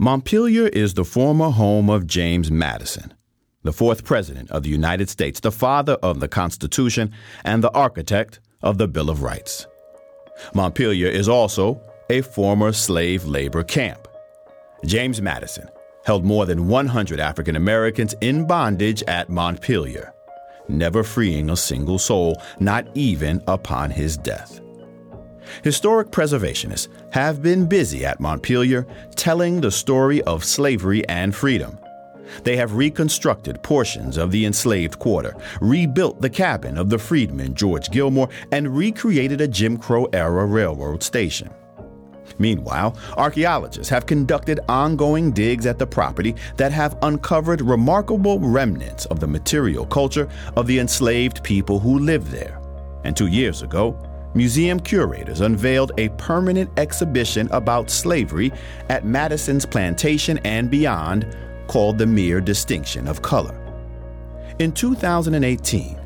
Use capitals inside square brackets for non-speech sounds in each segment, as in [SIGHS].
Montpelier is the former home of James Madison, the fourth President of the United States, the father of the Constitution, and the architect of the Bill of Rights. Montpelier is also a former slave labor camp. James Madison held more than 100 African Americans in bondage at Montpelier, never freeing a single soul, not even upon his death. Historic preservationists have been busy at Montpelier telling the story of slavery and freedom. They have reconstructed portions of the enslaved quarter, rebuilt the cabin of the freedman George Gilmore, and recreated a Jim Crow era railroad station. Meanwhile, archaeologists have conducted ongoing digs at the property that have uncovered remarkable remnants of the material culture of the enslaved people who lived there. And two years ago, museum curators unveiled a permanent exhibition about slavery at Madison's plantation and beyond called The Mere Distinction of Color. In 2018,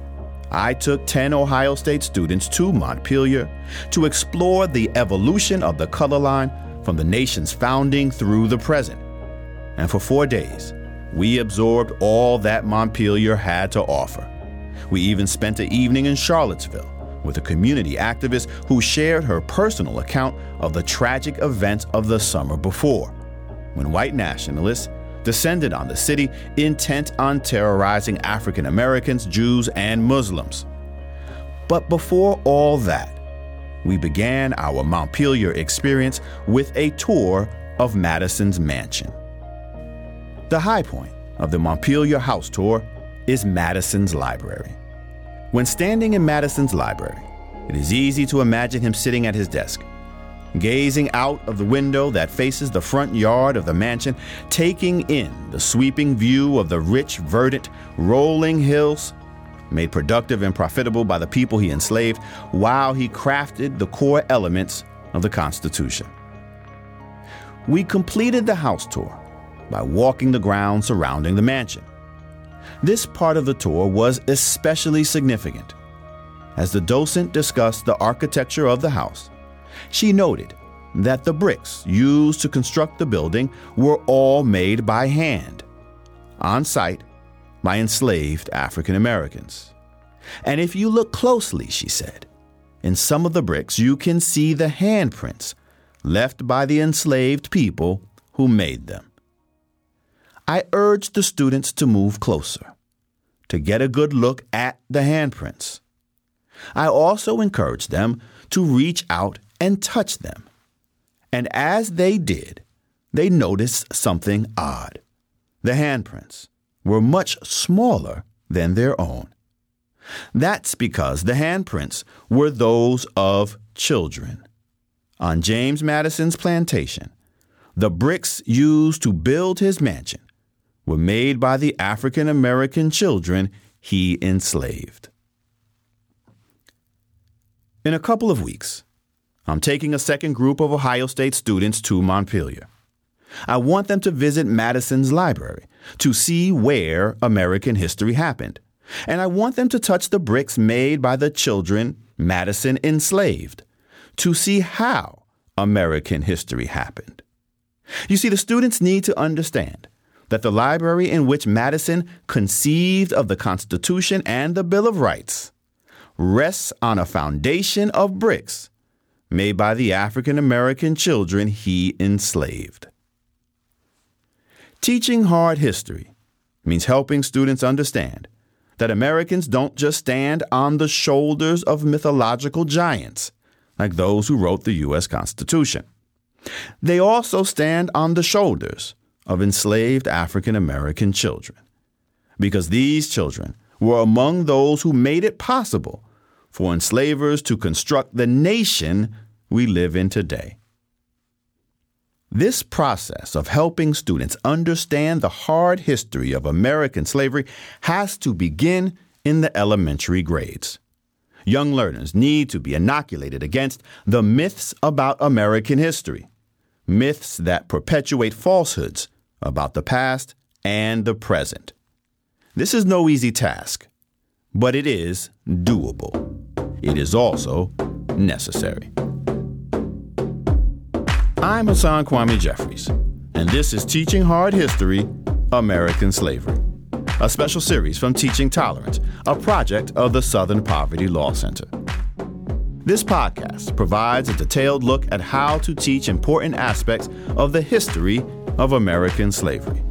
I took 10 Ohio State students to Montpelier to explore the evolution of the color line from the nation's founding through the present. And for four days, we absorbed all that Montpelier had to offer. We even spent an evening in Charlottesville with a community activist who shared her personal account of the tragic events of the summer before, when white nationalists descended on the city intent on terrorizing African Americans, Jews, and Muslims. But before all that, we began our Montpelier experience with a tour of Madison's mansion. The high point of the Montpelier house tour is Madison's library. When standing in Madison's library, it is easy to imagine him sitting at his desk, gazing out of the window that faces the front yard of the mansion, taking in the sweeping view of the rich, verdant, rolling hills, made productive and profitable by the people he enslaved, while he crafted the core elements of the Constitution. We completed the house tour by walking the grounds surrounding the mansion. This part of the tour was especially significant. As the docent discussed the architecture of the house, she noted that the bricks used to construct the building were all made by hand, on site by enslaved African Americans. And if you look closely, she said, in some of the bricks you can see the handprints left by the enslaved people who made them. I urged the students to move closer, to get a good look at the handprints. I also encouraged them to reach out and touch them. And as they did, they noticed something odd. The handprints were much smaller than their own. That's because the handprints were those of children. On James Madison's plantation, the bricks used to build his mansion were made by the African American children he enslaved. In a couple of weeks, I'm taking a second group of Ohio State students to Montpelier. I want them to visit Madison's library to see where American history happened. And I want them to touch the bricks made by the children Madison enslaved to see how American history happened. You see, the students need to understand that the library in which Madison conceived of the Constitution and the Bill of Rights rests on a foundation of bricks made by the African American children he enslaved. Teaching hard history means helping students understand that Americans don't just stand on the shoulders of mythological giants like those who wrote the U.S. Constitution. They also stand on the shoulders of enslaved African American children because these children were among those who made it possible for enslavers to construct the nation we live in today. This process of helping students understand the hard history of American slavery has to begin in the elementary grades. Young learners need to be inoculated against the myths about American history, myths that perpetuate falsehoods about the past and the present. This is no easy task, but it is doable. It is also necessary. I'm Hasan Kwame Jeffries, and this is Teaching Hard History American Slavery, a special series from Teaching Tolerance, a project of the Southern Poverty Law Center. This podcast provides a detailed look at how to teach important aspects of the history of American slavery.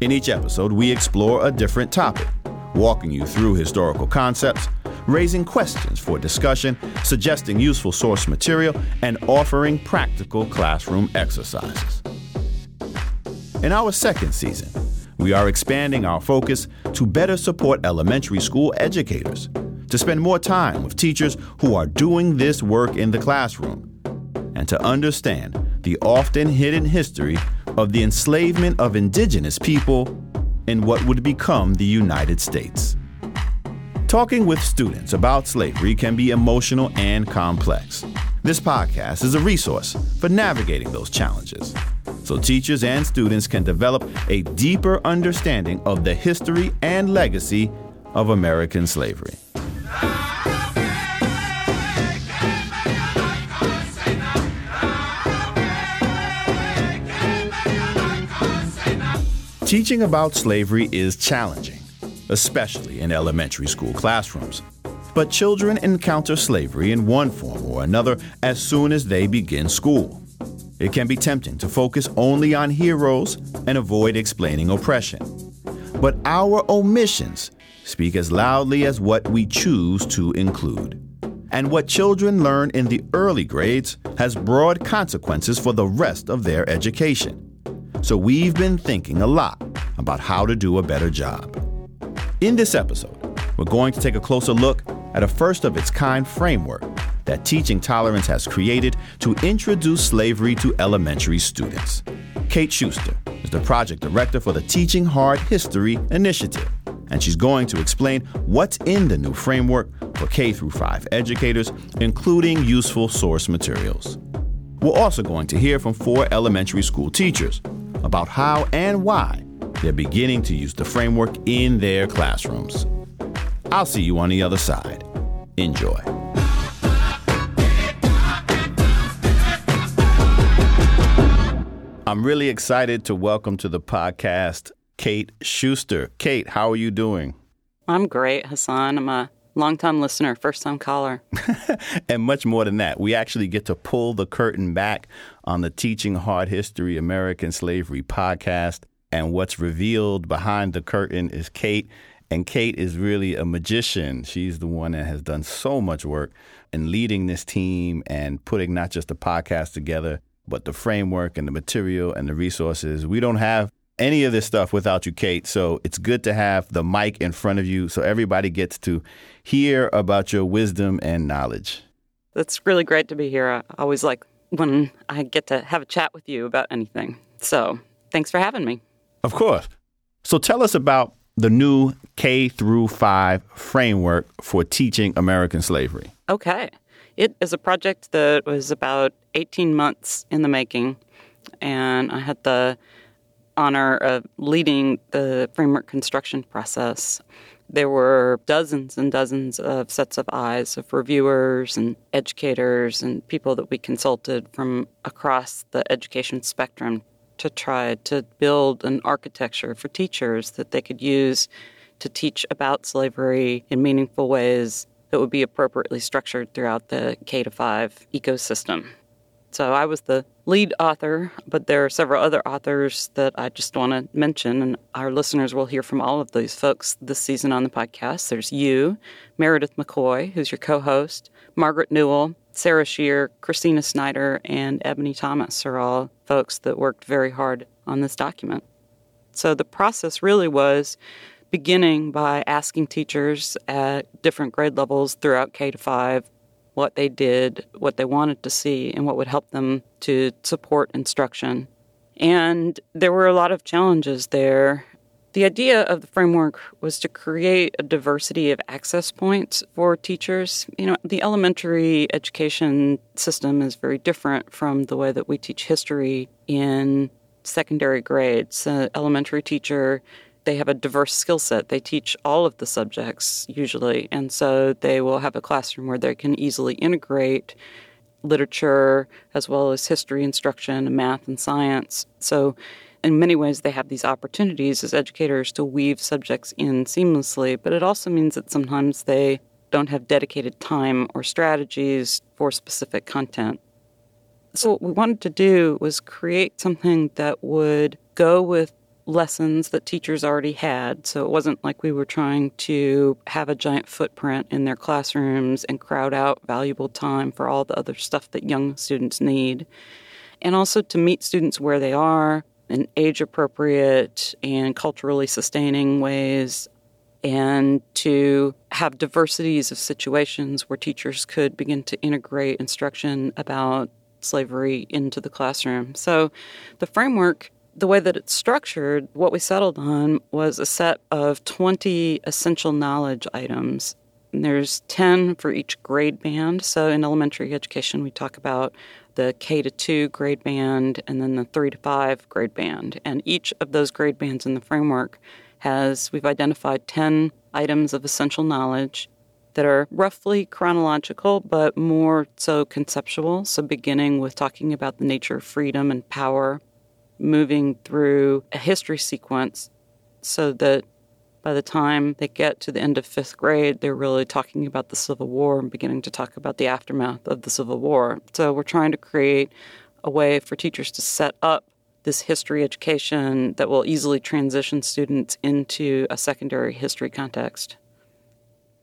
In each episode, we explore a different topic, walking you through historical concepts, raising questions for discussion, suggesting useful source material, and offering practical classroom exercises. In our second season, we are expanding our focus to better support elementary school educators, to spend more time with teachers who are doing this work in the classroom, and to understand the often hidden history of the enslavement of indigenous people in what would become the United States. Talking with students about slavery can be emotional and complex. This podcast is a resource for navigating those challenges so teachers and students can develop a deeper understanding of the history and legacy of American slavery. Teaching about slavery is challenging, especially in elementary school classrooms. But children encounter slavery in one form or another as soon as they begin school. It can be tempting to focus only on heroes and avoid explaining oppression. But our omissions speak as loudly as what we choose to include. And what children learn in the early grades has broad consequences for the rest of their education. So we've been thinking a lot about how to do a better job. In this episode, we're going to take a closer look at a first of its kind framework that Teaching Tolerance has created to introduce slavery to elementary students. Kate Shuster is the project director for the Teaching Hard History Initiative, and she's going to explain what's in the new framework for K through 5 educators, including useful source materials. We're also going to hear from four elementary school teachers about how and why they're beginning to use the framework in their classrooms. I'll see you on the other side. Enjoy. I'm really excited to welcome to the podcast Kate Shuster. Kate, how are you doing? I'm great, Hasan. I'm a longtime listener, first time caller. [LAUGHS] and much more than that, we actually get to pull the curtain back on the Teaching Hard History American Slavery podcast. And what's revealed behind the curtain is Kate. And Kate is really a magician. She's the one that has done so much work in leading this team and putting not just the podcast together, but the framework and the material and the resources. We don't have any of this stuff without you, Kate. So it's good to have the mic in front of you so everybody gets to hear about your wisdom and knowledge. That's really great to be here. I always like when I get to have a chat with you about anything. So thanks for having me. Of course. So tell us about the new K through 5 framework for teaching American slavery. Okay. It is a project that was about 18 months in the making, and I had the honor of uh, leading the framework construction process. There were dozens and dozens of sets of eyes of reviewers and educators and people that we consulted from across the education spectrum to try to build an architecture for teachers that they could use to teach about slavery in meaningful ways that would be appropriately structured throughout the K to 5 ecosystem. So I was the lead author, but there are several other authors that I just want to mention, and our listeners will hear from all of these folks this season on the podcast. There's you, Meredith McCoy, who's your co host, Margaret Newell, Sarah Shear, Christina Snyder, and Ebony Thomas are all folks that worked very hard on this document. So the process really was beginning by asking teachers at different grade levels throughout K to 5 what they did, what they wanted to see, and what would help them to support instruction. And there were a lot of challenges there. The idea of the framework was to create a diversity of access points for teachers. You know, the elementary education system is very different from the way that we teach history in secondary grades. An elementary teacher they have a diverse skill set. They teach all of the subjects usually, and so they will have a classroom where they can easily integrate literature as well as history instruction, math, and science. So, in many ways, they have these opportunities as educators to weave subjects in seamlessly, but it also means that sometimes they don't have dedicated time or strategies for specific content. So, what we wanted to do was create something that would go with lessons that teachers already had. So it wasn't like we were trying to have a giant footprint in their classrooms and crowd out valuable time for all the other stuff that young students need. And also to meet students where they are in age appropriate and culturally sustaining ways. And to have diversities of situations where teachers could begin to integrate instruction about slavery into the classroom. So the framework the way that it's structured, what we settled on was a set of 20 essential knowledge items. And there's 10 for each grade band. So in elementary education, we talk about the K to 2 grade band and then the 3 to 5 grade band. And each of those grade bands in the framework has, we've identified 10 items of essential knowledge that are roughly chronological, but more so conceptual. So, beginning with talking about the nature of freedom and power, moving through a history sequence so that by the time they get to the end of fifth grade, they're really talking about the Civil War and beginning to talk about the aftermath of the Civil War. So we're trying to create a way for teachers to set up this history education that will easily transition students into a secondary history context.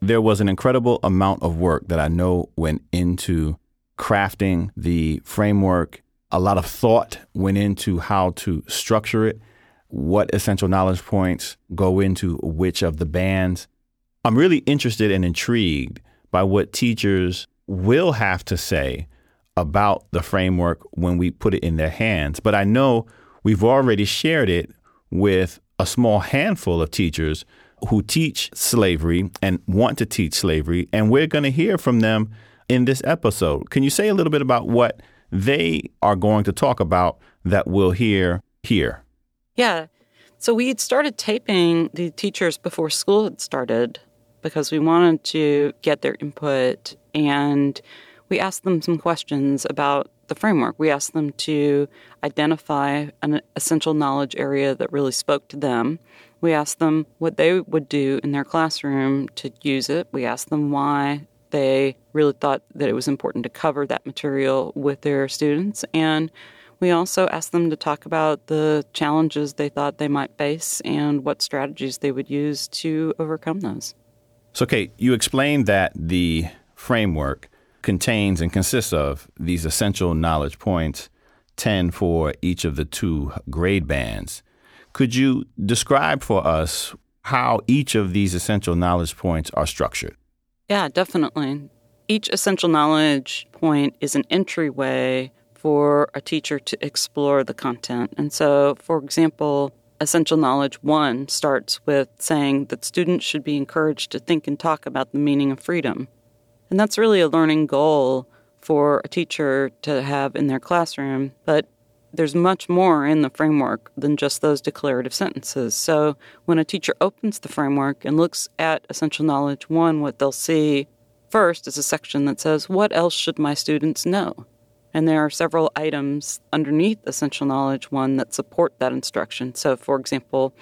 There was an incredible amount of work that I know went into crafting the framework a lot of thought went into how to structure it, what essential knowledge points go into which of the bands. I'm really interested and intrigued by what teachers will have to say about the framework when we put it in their hands. But I know we've already shared it with a small handful of teachers who teach slavery and want to teach slavery, and we're going to hear from them in this episode. Can you say a little bit about what they are going to talk about that we'll hear here. Yeah. So we had started taping the teachers before school had started because we wanted to get their input and we asked them some questions about the framework. We asked them to identify an essential knowledge area that really spoke to them. We asked them what they would do in their classroom to use it. We asked them why they really thought that it was important to cover that material with their students. And we also asked them to talk about the challenges they thought they might face and what strategies they would use to overcome those. So, Kate, you explained that the framework contains and consists of these essential knowledge points, 10 for each of the two grade bands. Could you describe for us how each of these essential knowledge points are structured? Yeah, definitely. Each essential knowledge point is an entryway for a teacher to explore the content. And so, for example, Essential Knowledge 1 starts with saying that students should be encouraged to think and talk about the meaning of freedom. And that's really a learning goal for a teacher to have in their classroom. But there's much more in the framework than just those declarative sentences. So when a teacher opens the framework and looks at essential knowledge one, what they'll see first is a section that says, What else should my students know? And there are several items underneath essential knowledge one that support that instruction. So, for example,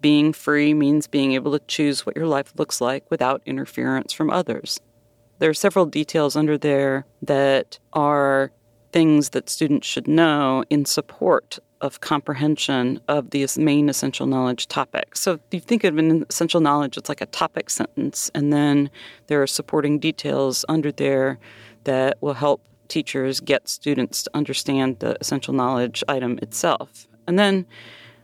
being free means being able to choose what your life looks like without interference from others. There are several details under there that are things that students should know in support of comprehension of these main essential knowledge topics. So if you think of an essential knowledge, it's like a topic sentence, and then there are supporting details under there that will help teachers get students to understand the essential knowledge item itself. And then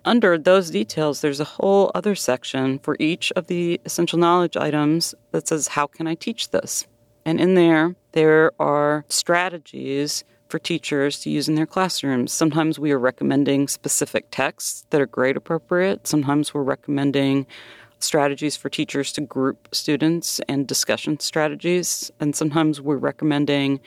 under those details, there's a whole other section for each of the essential knowledge items that says, How can I teach this? And in there, there are strategies for teachers to use in their classrooms. Sometimes we are recommending specific texts that are grade appropriate. Sometimes we're recommending strategies for teachers to group students and discussion strategies. And sometimes we're recommending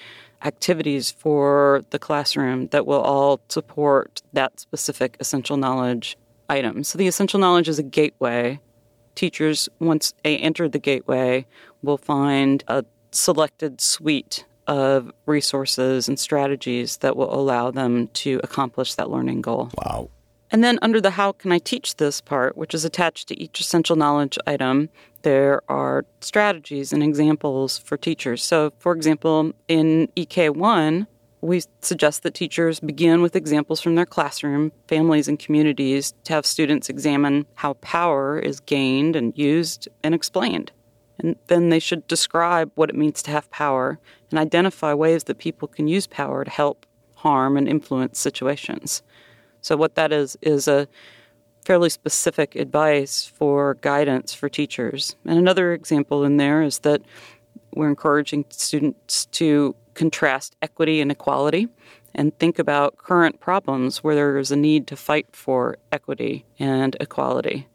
activities for the classroom that will all support that specific essential knowledge item. So the essential knowledge is a gateway. Teachers, once they enter the gateway, will find a selected suite of resources and strategies that will allow them to accomplish that learning goal. Wow. And then under the how can I teach this part, which is attached to each essential knowledge item, there are strategies and examples for teachers. So, for example, in EK1, we suggest that teachers begin with examples from their classroom, families, and communities to have students examine how power is gained and used and explained. And then they should describe what it means to have power and identify ways that people can use power to help harm and influence situations. So, what that is, is a fairly specific advice for guidance for teachers. And another example in there is that we're encouraging students to contrast equity and equality and think about current problems where there is a need to fight for equity and equality.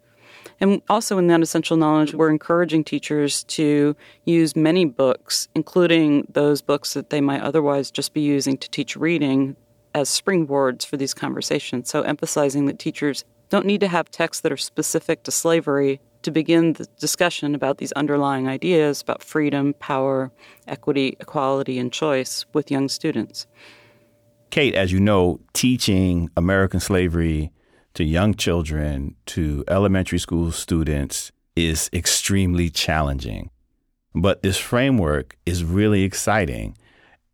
And also in that essential knowledge, we're encouraging teachers to use many books, including those books that they might otherwise just be using to teach reading as springboards for these conversations. So emphasizing that teachers don't need to have texts that are specific to slavery to begin the discussion about these underlying ideas about freedom, power, equity, equality, and choice with young students. Kate, as you know, teaching American slavery to young children, to elementary school students, is extremely challenging. But this framework is really exciting.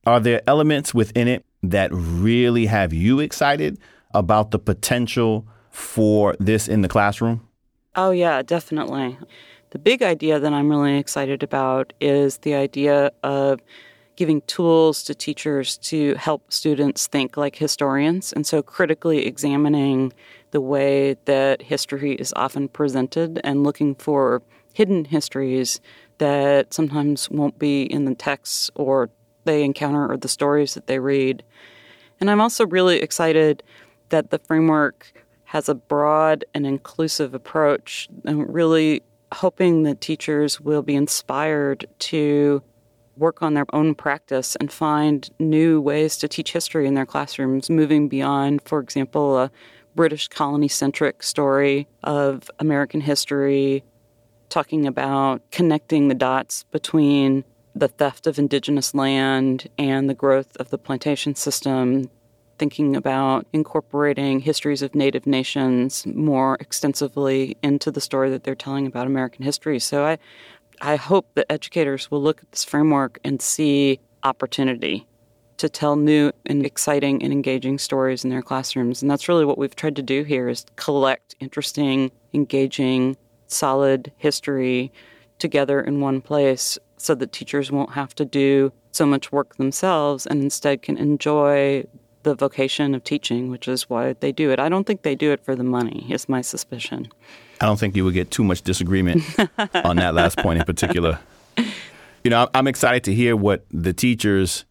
Are there elements within it that really have you excited about the potential for this in the classroom? Oh, yeah, definitely. The big idea that I'm really excited about is the idea of giving tools to teachers to help students think like historians. And so, critically examining the way that history is often presented and looking for hidden histories that sometimes won't be in the texts or they encounter or the stories that they read. And I'm also really excited that the framework has a broad and inclusive approach, and really hoping that teachers will be inspired to work on their own practice and find new ways to teach history in their classrooms, moving beyond, for example, a British colony centric story of American history, talking about connecting the dots between the theft of indigenous land and the growth of the plantation system thinking about incorporating histories of Native nations more extensively into the story that they're telling about American history. So I, I hope that educators will look at this framework and see opportunity to tell new and exciting and engaging stories in their classrooms. And that's really what we've tried to do here is collect interesting, engaging, solid history together in one place so that teachers won't have to do so much work themselves and instead can enjoy the vocation of teaching, which is why they do it. I don't think they do it for the money, is my suspicion. I don't think you would get too much disagreement on that last point in particular. [LAUGHS] You know, I'm excited to hear what the teachers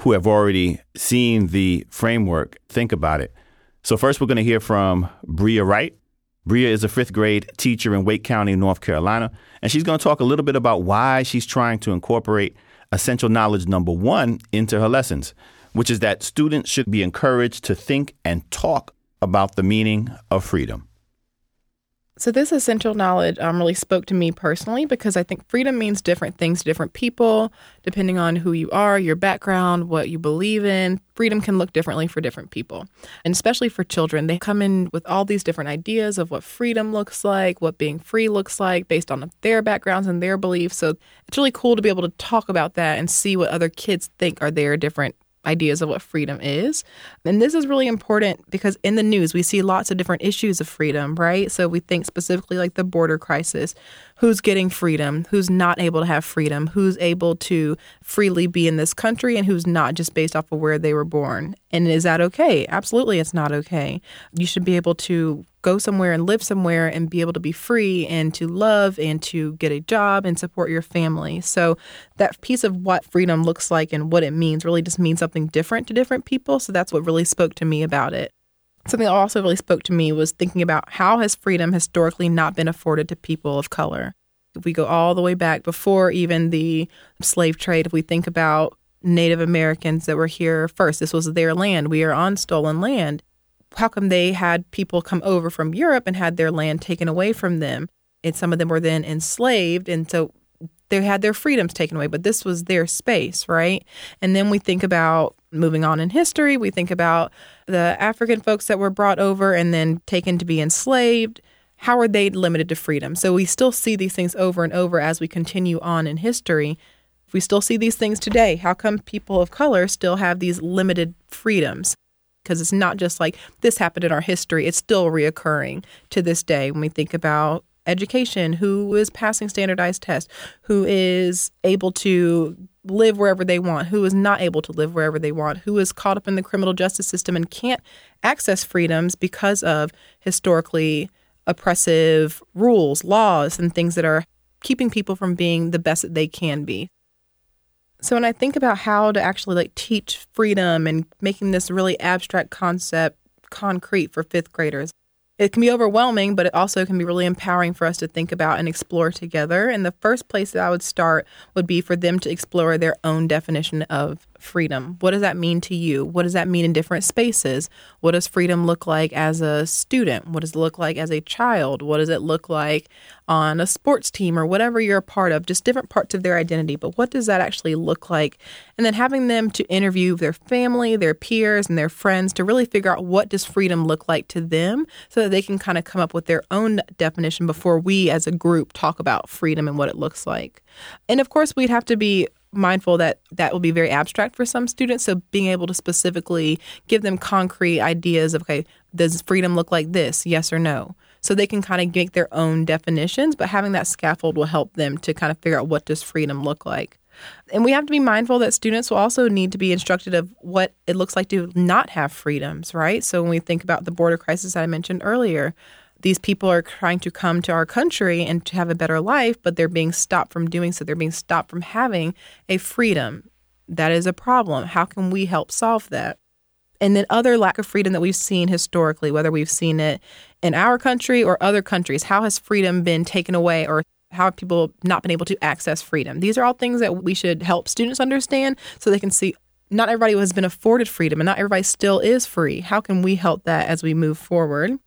who have already seen the framework think about it. So, first, we're going to hear from Bria Wright. Bria is a fifth grade teacher in Wake County, North Carolina, and she's going to talk a little bit about why she's trying to incorporate essential knowledge number one into her lessons which is that students should be encouraged to think and talk about the meaning of freedom. So, this essential knowledge um, really spoke to me personally because I think freedom means different things to different people, depending on who you are, your background, what you believe in. Freedom can look differently for different people. And especially for children, they come in with all these different ideas of what freedom looks like, what being free looks like based on their backgrounds and their beliefs. So, it's really cool to be able to talk about that and see what other kids think are their different ideas of what freedom is. And this is really important because in the news, we see lots of different issues of freedom, right? So we think specifically like the border crisis who's getting freedom, who's not able to have freedom, who's able to freely be in this country, and who's not just based off of where they were born. And is that okay? Absolutely, it's not okay. You should be able to go somewhere and live somewhere and be able to be free and to love and to get a job and support your family. So, that piece of what freedom looks like and what it means really just means something different to different people. So, that's what really spoke to me about it. Something that also really spoke to me was thinking about how has freedom historically not been afforded to people of color. If we go all the way back before even the slave trade, if we think about Native Americans that were here first, this was their land. We are on stolen land. How come they had people come over from Europe and had their land taken away from them? And some of them were then enslaved. And so they had their freedoms taken away, but this was their space, right? And then we think about moving on in history, we think about the African folks that were brought over and then taken to be enslaved. How are they limited to freedom? So we still see these things over and over as we continue on in history. We still see these things today, how come people of color still have these limited freedoms? Because it's not just like this happened in our history, it's still reoccurring to this day when we think about education, who is passing standardized tests, who is able to live wherever they want, who is not able to live wherever they want, who is caught up in the criminal justice system and can't access freedoms because of historically oppressive rules, laws, and things that are keeping people from being the best that they can be. So when I think about how to actually like teach freedom and making this really abstract concept concrete for 5th graders, it can be overwhelming, but it also can be really empowering for us to think about and explore together. And the first place that I would start would be for them to explore their own definition of freedom. What does that mean to you? What does that mean in different spaces? What does freedom look like as a student? What does it look like as a child? What does it look like on a sports team or whatever you're a part of? Just different parts of their identity. But what does that actually look like? And then having them to interview their family, their peers, and their friends to really figure out what does freedom look like to them so that they can kind of come up with their own definition before we as a group talk about freedom and what it looks like. And of course, we'd have to be mindful that that will be very abstract for some students. So being able to specifically give them concrete ideas of, okay, does freedom look like this? Yes or no? So they can kind of make their own definitions, but having that scaffold will help them to kind of figure out what does freedom look like. And we have to be mindful that students will also need to be instructed of what it looks like to not have freedoms, right? So when we think about the border crisis that I mentioned earlier, these people are trying to come to our country and to have a better life, but they're being stopped from doing so. They're being stopped from having a freedom. That is a problem. How can we help solve that? And then other lack of freedom that we've seen historically, whether we've seen it in our country or other countries, how has freedom been taken away or how have people not been able to access freedom? These are all things that we should help students understand so they can see not everybody has been afforded freedom and not everybody still is free. How can we help that as we move forward?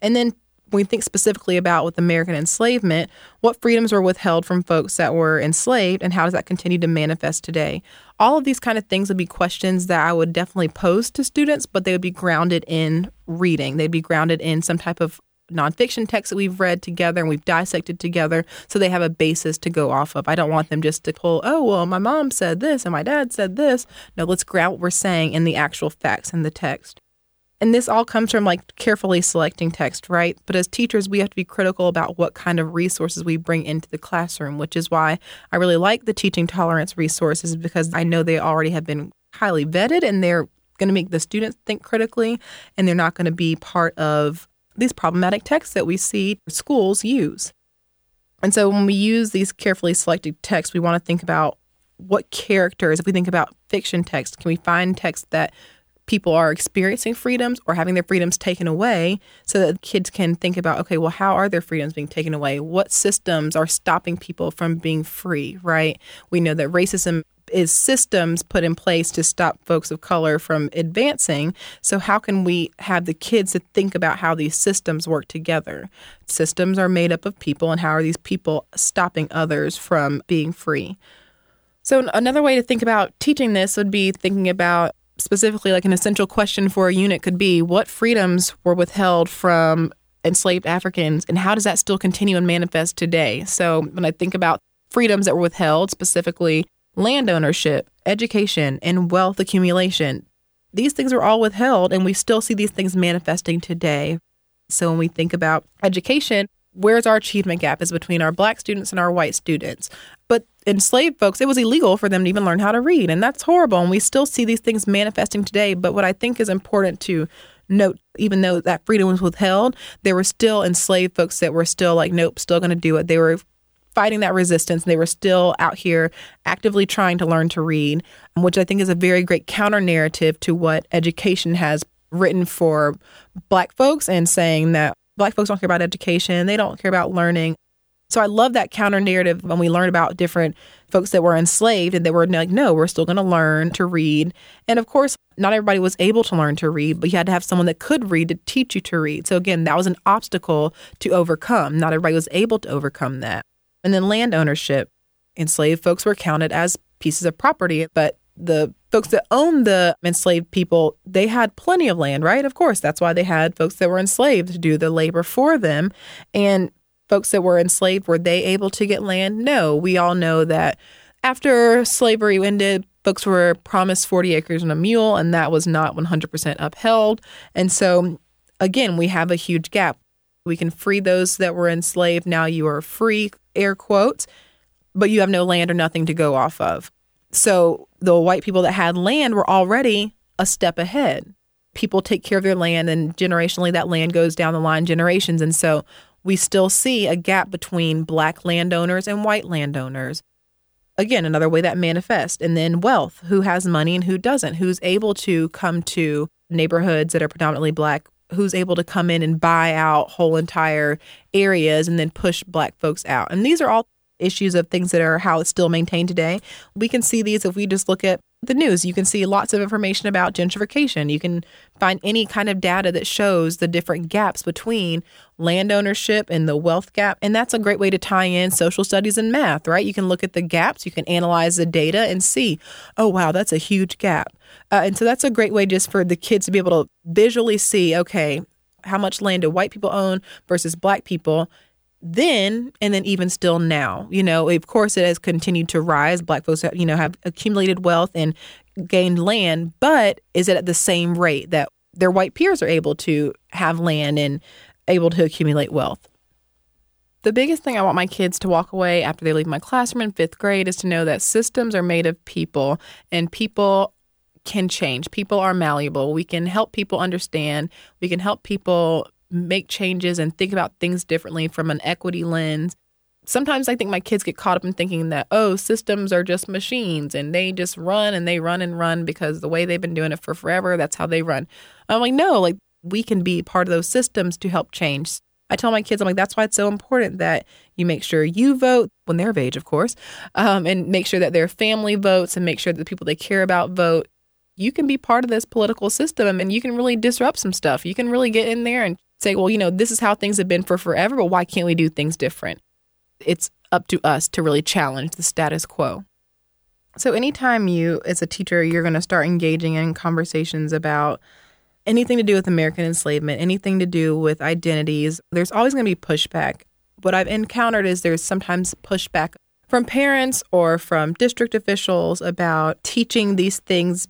And then when we think specifically about with American enslavement, what freedoms were withheld from folks that were enslaved and how does that continue to manifest today? All of these kind of things would be questions that I would definitely pose to students, but they would be grounded in reading. They'd be grounded in some type of nonfiction text that we've read together and we've dissected together so they have a basis to go off of. I don't want them just to pull, oh, well, my mom said this and my dad said this. No, let's ground what we're saying in the actual facts in the text. And this all comes from like carefully selecting text, right? But as teachers, we have to be critical about what kind of resources we bring into the classroom, which is why I really like the teaching tolerance resources because I know they already have been highly vetted and they're going to make the students think critically and they're not going to be part of these problematic texts that we see schools use. And so when we use these carefully selected texts, we want to think about what characters, if we think about fiction text, can we find text that people are experiencing freedoms or having their freedoms taken away so that kids can think about okay well how are their freedoms being taken away what systems are stopping people from being free right we know that racism is systems put in place to stop folks of color from advancing. So, how can we have the kids to think about how these systems work together? Systems are made up of people, and how are these people stopping others from being free? So, another way to think about teaching this would be thinking about specifically like an essential question for a unit could be what freedoms were withheld from enslaved Africans and how does that still continue and manifest today? So when I think about freedoms that were withheld, specifically land ownership, education, and wealth accumulation, these things are all withheld and we still see these things manifesting today. So when we think about education, where's our achievement gap is between our black students and our white students. But enslaved folks, it was illegal for them to even learn how to read. And that's horrible. And we still see these things manifesting today. But what I think is important to note, even though that freedom was withheld, there were still enslaved folks that were still like, nope, still going to do it. They were fighting that resistance. They were still out here actively trying to learn to read, which I think is a very great counter narrative to what education has written for black folks and saying that black folks don't care about education, they don't care about learning. So I love that counter narrative when we learn about different folks that were enslaved and they were like, no, we're still going to learn to read. And of course, not everybody was able to learn to read, but you had to have someone that could read to teach you to read. So again, that was an obstacle to overcome. Not everybody was able to overcome that. And then land ownership. enslaved folks were counted as pieces of property, but the folks that owned the enslaved people, they had plenty of land, right? Of course, that's why they had folks that were enslaved to do the labor for them. And folks that were enslaved, were they able to get land? No. We all know that after slavery ended, folks were promised 40 acres and a mule, and that was not 100% upheld. And so, again, we have a huge gap. We can free those that were enslaved. Now you are free, air quotes, but you have no land or nothing to go off of. So the white people that had land were already a step ahead. People take care of their land, and generationally, that land goes down the line generations. And so we still see a gap between black landowners and white landowners. Again, another way that manifests. And then wealth who has money and who doesn't, who's able to come to neighborhoods that are predominantly black, who's able to come in and buy out whole entire areas and then push black folks out. And these are all issues of things that are how it's still maintained today. We can see these if we just look at the news. You can see lots of information about gentrification. You can find any kind of data that shows the different gaps between land ownership and the wealth gap. And that's a great way to tie in social studies and math, right? You can look at the gaps, you can analyze the data and see, oh, wow, that's a huge gap. Uh, and so that's a great way just for the kids to be able to visually see, okay, how much land do white people own versus black people then and then even still now you know of course it has continued to rise black folks you know have accumulated wealth and gained land but is it at the same rate that their white peers are able to have land and able to accumulate wealth the biggest thing I want my kids to walk away after they leave my classroom in fifth grade is to know that systems are made of people and people can change. People are malleable. We can help people understand. We can help people make changes and think about things differently from an equity lens. Sometimes I think my kids get caught up in thinking that, oh, systems are just machines and they just run and they run and run because the way they've been doing it for forever, that's how they run. I'm like, no, like we can be part of those systems to help change. I tell my kids, I'm like, that's why it's so important that you make sure you vote when they're of age, of course, um, and make sure that their family votes and make sure that the people they care about vote. You can be part of this political system and you can really disrupt some stuff. You can really get in there and say, well, you know, this is how things have been for forever, but why can't we do things different? It's up to us to really challenge the status quo. So, anytime you, as a teacher, you're going to start engaging in conversations about anything to do with American enslavement, anything to do with identities, there's always going to be pushback. What I've encountered is there's sometimes pushback from parents or from district officials about teaching these things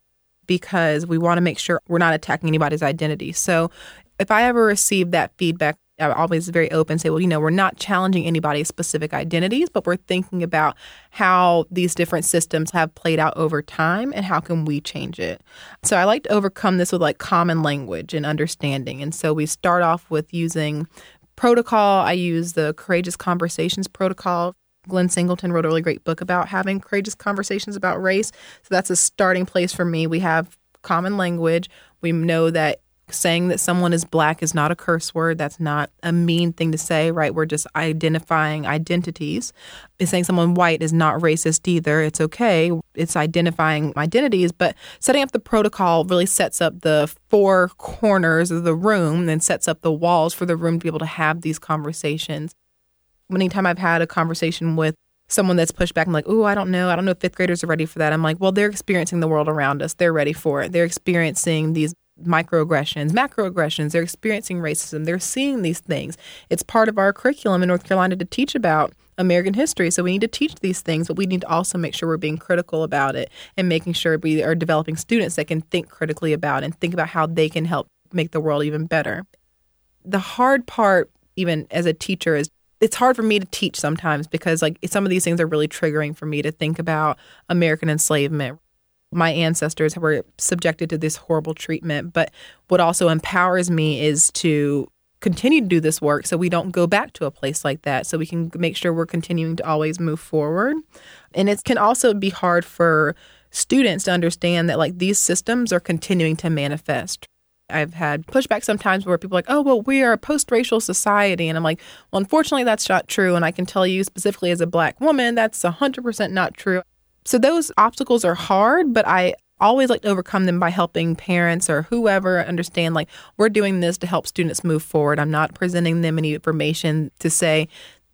because we want to make sure we're not attacking anybody's identity. So if I ever receive that feedback, I'm always very open, say, well, you know, we're not challenging anybody's specific identities, but we're thinking about how these different systems have played out over time and how can we change it. So I like to overcome this with like common language and understanding. And so we start off with using protocol. I use the Courageous Conversations protocol. Glenn Singleton wrote a really great book about having courageous conversations about race. So that's a starting place for me. We have common language. We know that saying that someone is black is not a curse word. That's not a mean thing to say, right? We're just identifying identities. And saying someone white is not racist either. It's okay. It's identifying identities, but setting up the protocol really sets up the four corners of the room and sets up the walls for the room to be able to have these conversations. Anytime I've had a conversation with someone that's pushed back, I'm like, oh, I don't know. I don't know if fifth graders are ready for that. I'm like, well, they're experiencing the world around us. They're ready for it. They're experiencing these microaggressions, macroaggressions. They're experiencing racism. They're seeing these things. It's part of our curriculum in North Carolina to teach about American history. So we need to teach these things, but we need to also make sure we're being critical about it and making sure we are developing students that can think critically about and think about how they can help make the world even better. The hard part, even as a teacher, is it's hard for me to teach sometimes because like some of these things are really triggering for me to think about American enslavement my ancestors were subjected to this horrible treatment. But what also empowers me is to continue to do this work so we don't go back to a place like that, so we can make sure we're continuing to always move forward. And it can also be hard for students to understand that like these systems are continuing to manifest. I've had pushback sometimes where people are like, oh, well, we are a post racial society. And I'm like, well, unfortunately, that's not true. And I can tell you specifically as a black woman, that's 100% not true. So those obstacles are hard, but I always like to overcome them by helping parents or whoever understand like we're doing this to help students move forward. I'm not presenting them any information to say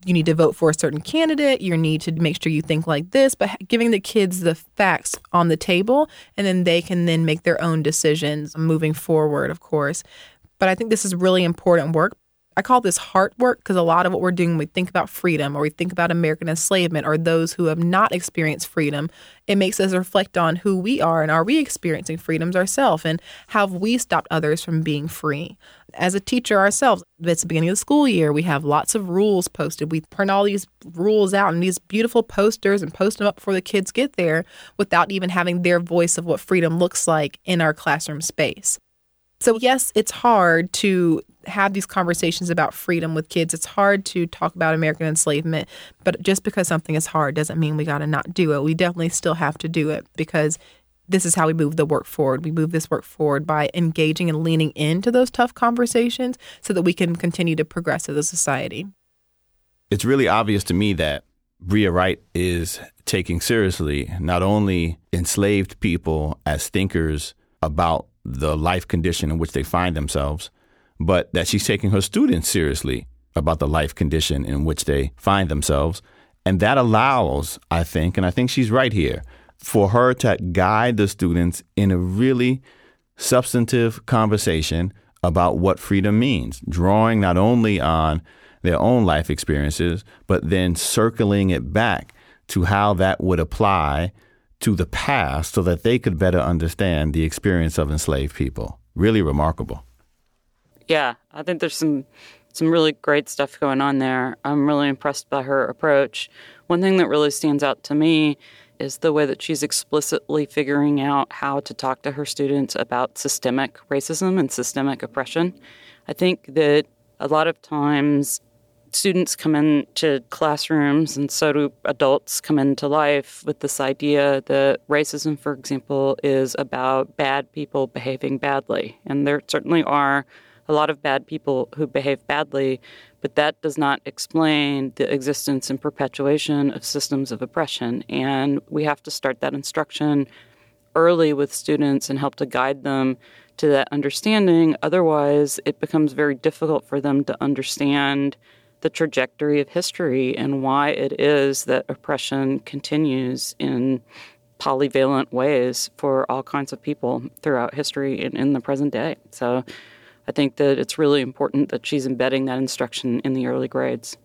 you need to vote for a certain candidate, you need to make sure you think like this, but giving the kids the facts on the table and then they can then make their own decisions moving forward, of course. But I think this is really important work I call this heart work because a lot of what we're doing we think about freedom or we think about American enslavement or those who have not experienced freedom, it makes us reflect on who we are and are we experiencing freedoms ourselves and have we stopped others from being free. As a teacher ourselves, it's the beginning of the school year. We have lots of rules posted. We print all these rules out and these beautiful posters and post them up before the kids get there without even having their voice of what freedom looks like in our classroom space. So, yes, it's hard to have these conversations about freedom with kids. It's hard to talk about American enslavement, but just because something is hard doesn't mean we got to not do it. We definitely still have to do it because this is how we move the work forward. We move this work forward by engaging and leaning into those tough conversations so that we can continue to progress as a society. It's really obvious to me that Bria Wright is taking seriously not only enslaved people as thinkers about the life condition in which they find themselves, but that she's taking her students seriously about the life condition in which they find themselves. And that allows, I think, and I think she's right here, for her to guide the students in a really substantive conversation about what freedom means, drawing not only on their own life experiences, but then circling it back to how that would apply to the past so that they could better understand the experience of enslaved people. Really remarkable. Yeah, I think there's some some really great stuff going on there. I'm really impressed by her approach. One thing that really stands out to me is the way that she's explicitly figuring out how to talk to her students about systemic racism and systemic oppression. I think that a lot of times students come into classrooms and so do adults come into life with this idea that racism, for example, is about bad people behaving badly. And there certainly are a lot of bad people who behave badly, but that does not explain the existence and perpetuation of systems of oppression. And we have to start that instruction early with students and help to guide them to that understanding. Otherwise, it becomes very difficult for them to understand the trajectory of history and why it is that oppression continues in polyvalent ways for all kinds of people throughout history and in the present day. So I think that it's really important that she's embedding that instruction in the early grades.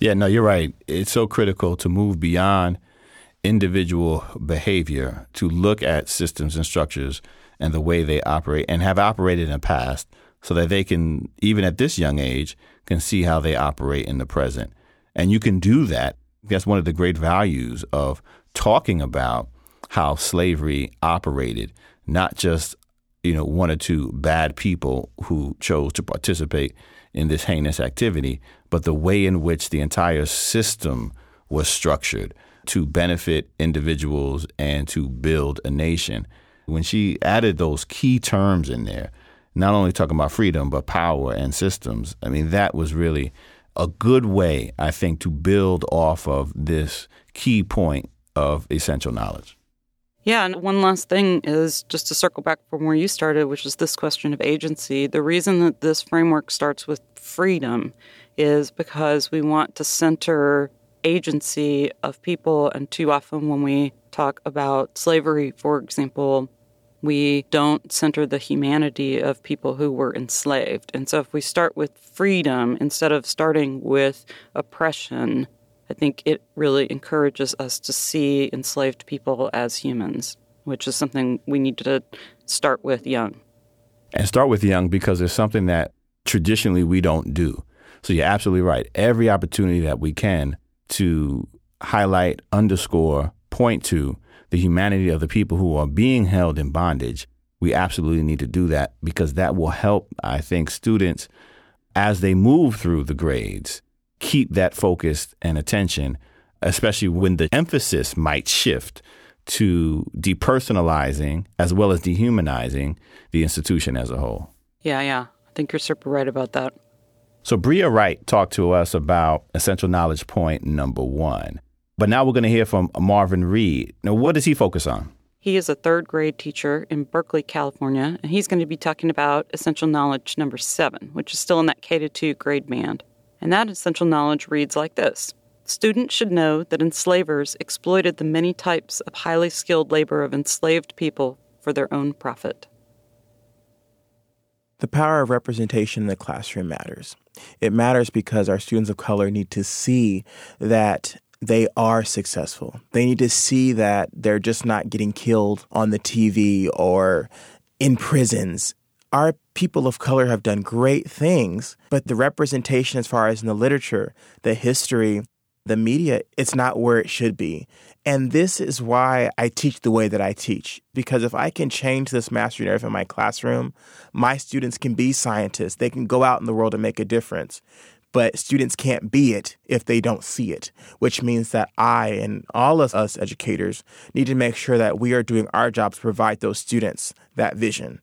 Yeah, no, you're right. It's so critical to move beyond individual behavior to look at systems and structures and the way they operate and have operated in the past so that they can, even at this young age, can see how they operate in the present. And you can do that. That's one of the great values of talking about how slavery operated, not just you know one or two bad people who chose to participate in this heinous activity, but the way in which the entire system was structured to benefit individuals and to build a nation. When she added those key terms in there, not only talking about freedom, but power and systems. I mean, that was really a good way, I think, to build off of this key point of essential knowledge. Yeah, and one last thing is just to circle back from where you started, which is this question of agency. The reason that this framework starts with freedom is because we want to center agency of people, and too often when we talk about slavery, for example, we don't center the humanity of people who were enslaved. And so if we start with freedom instead of starting with oppression, I think it really encourages us to see enslaved people as humans, which is something we need to start with young. And start with young because it's something that traditionally we don't do. So you're absolutely right. Every opportunity that we can to highlight, underscore, point to the humanity of the people who are being held in bondage, we absolutely need to do that because that will help, I think, students as they move through the grades keep that focus and attention, especially when the emphasis might shift to depersonalizing as well as dehumanizing the institution as a whole. Yeah, yeah. I think you're super right about that. So, Bria Wright talked to us about essential knowledge point number one. But now we're going to hear from Marvin Reed. Now, what does he focus on? He is a third grade teacher in Berkeley, California, and he's going to be talking about essential knowledge number seven, which is still in that K to two grade band. And that essential knowledge reads like this Students should know that enslavers exploited the many types of highly skilled labor of enslaved people for their own profit. The power of representation in the classroom matters. It matters because our students of color need to see that they are successful. They need to see that they're just not getting killed on the TV or in prisons. Our people of color have done great things, but the representation, as far as in the literature, the history, the media, it's not where it should be. And this is why I teach the way that I teach. Because if I can change this master narrative in my classroom, my students can be scientists. They can go out in the world and make a difference but students can't be it if they don't see it, which means that I and all of us educators need to make sure that we are doing our jobs to provide those students that vision.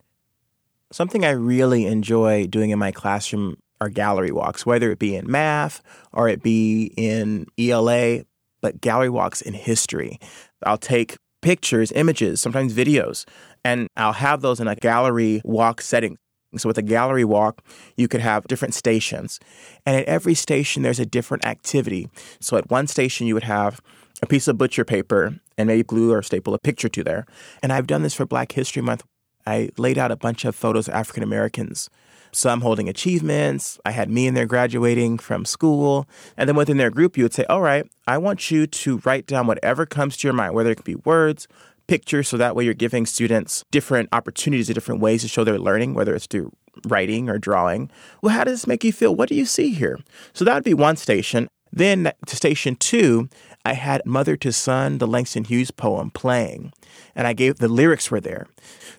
Something I really enjoy doing in my classroom are gallery walks, whether it be in math or it be in ELA, but gallery walks in history. I'll take pictures, images, sometimes videos, and I'll have those in a gallery walk setting. So with a gallery walk, you could have different stations. And at every station, there's a different activity. So at one station, you would have a piece of butcher paper and maybe glue or staple a picture to there. And I've done this for Black History Month. I laid out a bunch of photos of African Americans, some holding achievements. I had me in there graduating from school. And then within their group, you would say, All right, I want you to write down whatever comes to your mind, whether it could be words, pictures so that way you're giving students different opportunities, different ways to show their learning, whether it's through writing or drawing. Well, how does this make you feel? What do you see here? So that would be one station. Then to station two, I had Mother to Son, the Langston Hughes poem playing, and I gave the lyrics were there.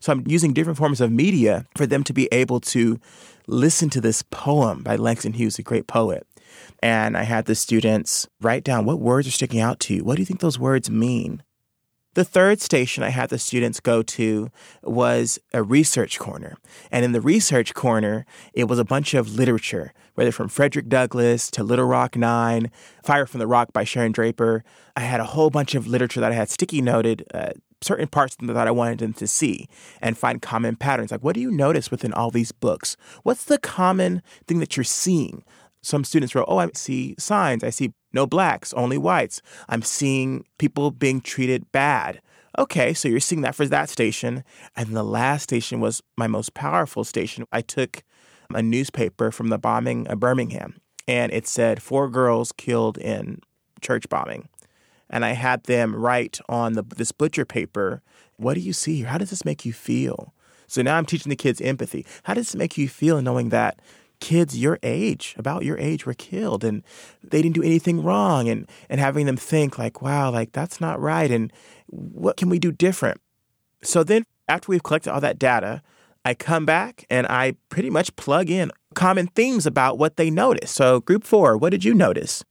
So I'm using different forms of media for them to be able to listen to this poem by Langston Hughes, a great poet. And I had the students write down what words are sticking out to you. What do you think those words mean? The third station I had the students go to was a research corner. And in the research corner, it was a bunch of literature, whether from Frederick Douglass to Little Rock Nine, Fire from the Rock by Sharon Draper. I had a whole bunch of literature that I had sticky noted. Uh, certain parts of them that I wanted them to see and find common patterns. Like, what do you notice within all these books? What's the common thing that you're seeing? Some students wrote, Oh, I see signs. I see no blacks, only whites. I'm seeing people being treated bad. Okay, so you're seeing that for that station. And the last station was my most powerful station. I took a newspaper from the bombing of Birmingham, and it said four girls killed in church bombing. And I had them write on the, this butcher paper, What do you see here? How does this make you feel? So now I'm teaching the kids empathy. How does it make you feel knowing that kids your age, about your age, were killed and they didn't do anything wrong and, and having them think like, wow, like that's not right. And what can we do different? So then after we've collected all that data, I come back and I pretty much plug in common themes about what they noticed. So group four, what did you notice?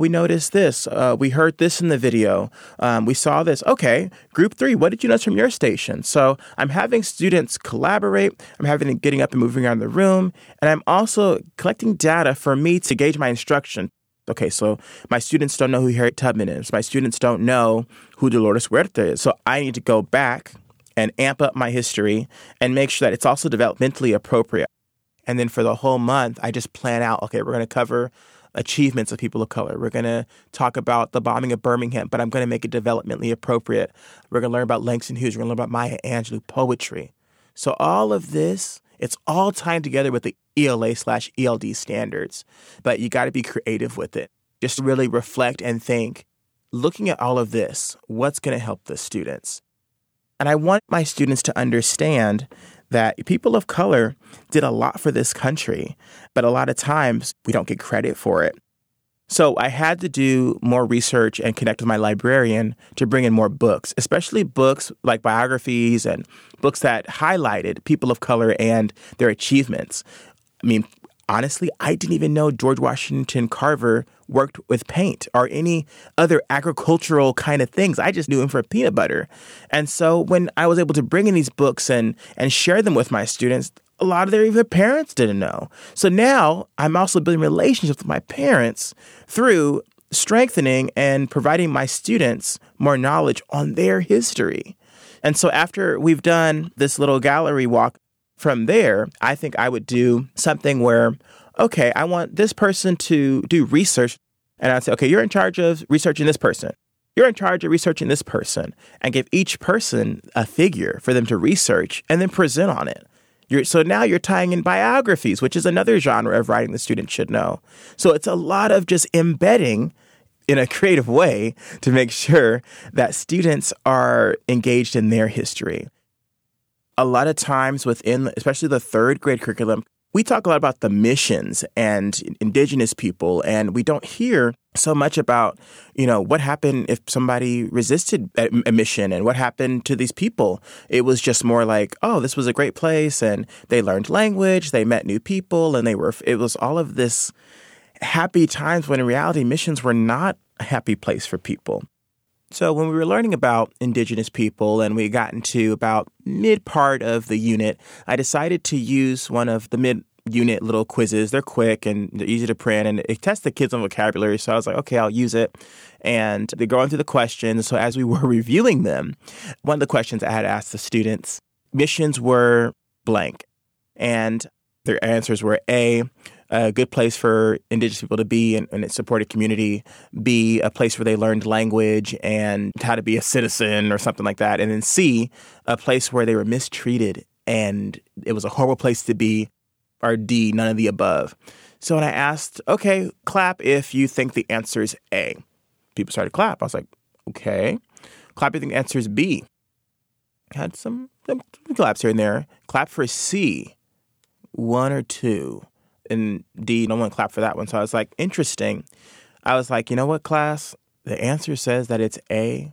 We noticed this. Uh, we heard this in the video. Um, we saw this. Okay, group three, what did you notice from your station? So I'm having students collaborate. I'm having them getting up and moving around the room. And I'm also collecting data for me to gauge my instruction. Okay, so my students don't know who Harriet Tubman is. My students don't know who Dolores Huerta is. So I need to go back and amp up my history and make sure that it's also developmentally appropriate. And then for the whole month, I just plan out okay, we're going to cover achievements of people of color. We're going to talk about the bombing of Birmingham, but I'm going to make it developmentally appropriate. We're going to learn about Langston Hughes. We're going to learn about Maya Angelou poetry. So all of this, it's all tied together with the ELA slash ELD standards, but you got to be creative with it. Just really reflect and think, looking at all of this, what's going to help the students? And I want my students to understand that people of color did a lot for this country, but a lot of times we don't get credit for it. So I had to do more research and connect with my librarian to bring in more books, especially books like biographies and books that highlighted people of color and their achievements. I mean, honestly, I didn't even know George Washington Carver worked with paint or any other agricultural kind of things. I just knew him for peanut butter. And so when I was able to bring in these books and and share them with my students, a lot of their even parents didn't know. So now I'm also building relationships with my parents through strengthening and providing my students more knowledge on their history. And so after we've done this little gallery walk from there, I think I would do something where okay, I want this person to do research. And I'd say, okay, you're in charge of researching this person. You're in charge of researching this person and give each person a figure for them to research and then present on it. You're, so now you're tying in biographies, which is another genre of writing the student should know. So it's a lot of just embedding in a [LAUGHS] creative way to make sure that students are engaged in their history. A lot of times within, especially the third grade curriculum, we talk a lot about the missions and indigenous people, and we don't hear so much about, you know, what happened if somebody resisted a mission and what happened to these people. It was just more like, oh, this was a great place, and they learned language, they met new people, and they were, it was all of this happy times when in reality, missions were not a happy place for people. So when we were learning about indigenous people and we got into about mid part of the unit, I decided to use one of the mid unit little quizzes. They're quick and they're easy to print and it tests the kids on vocabulary. So I was like, okay, I'll use it. And they're going through the questions. So as we were [LAUGHS] reviewing them, one of the questions I had asked the students, missions were blank. And their answers were A, a good place for indigenous people to be and, and support a community, a place where they learned language and how to be a citizen or something like that. And then C, a place where they were mistreated and it was a horrible place to be, or D, none of the above. So when I asked, okay, clap if you think the answer is A, people started to clap. I was like, okay. Clap if you think the answer is B. Had some, some claps here and there. Clap for C, one or two and D, no one clapped for that one. So I was like, interesting. I was like, you know what, class? The answer says that it's A,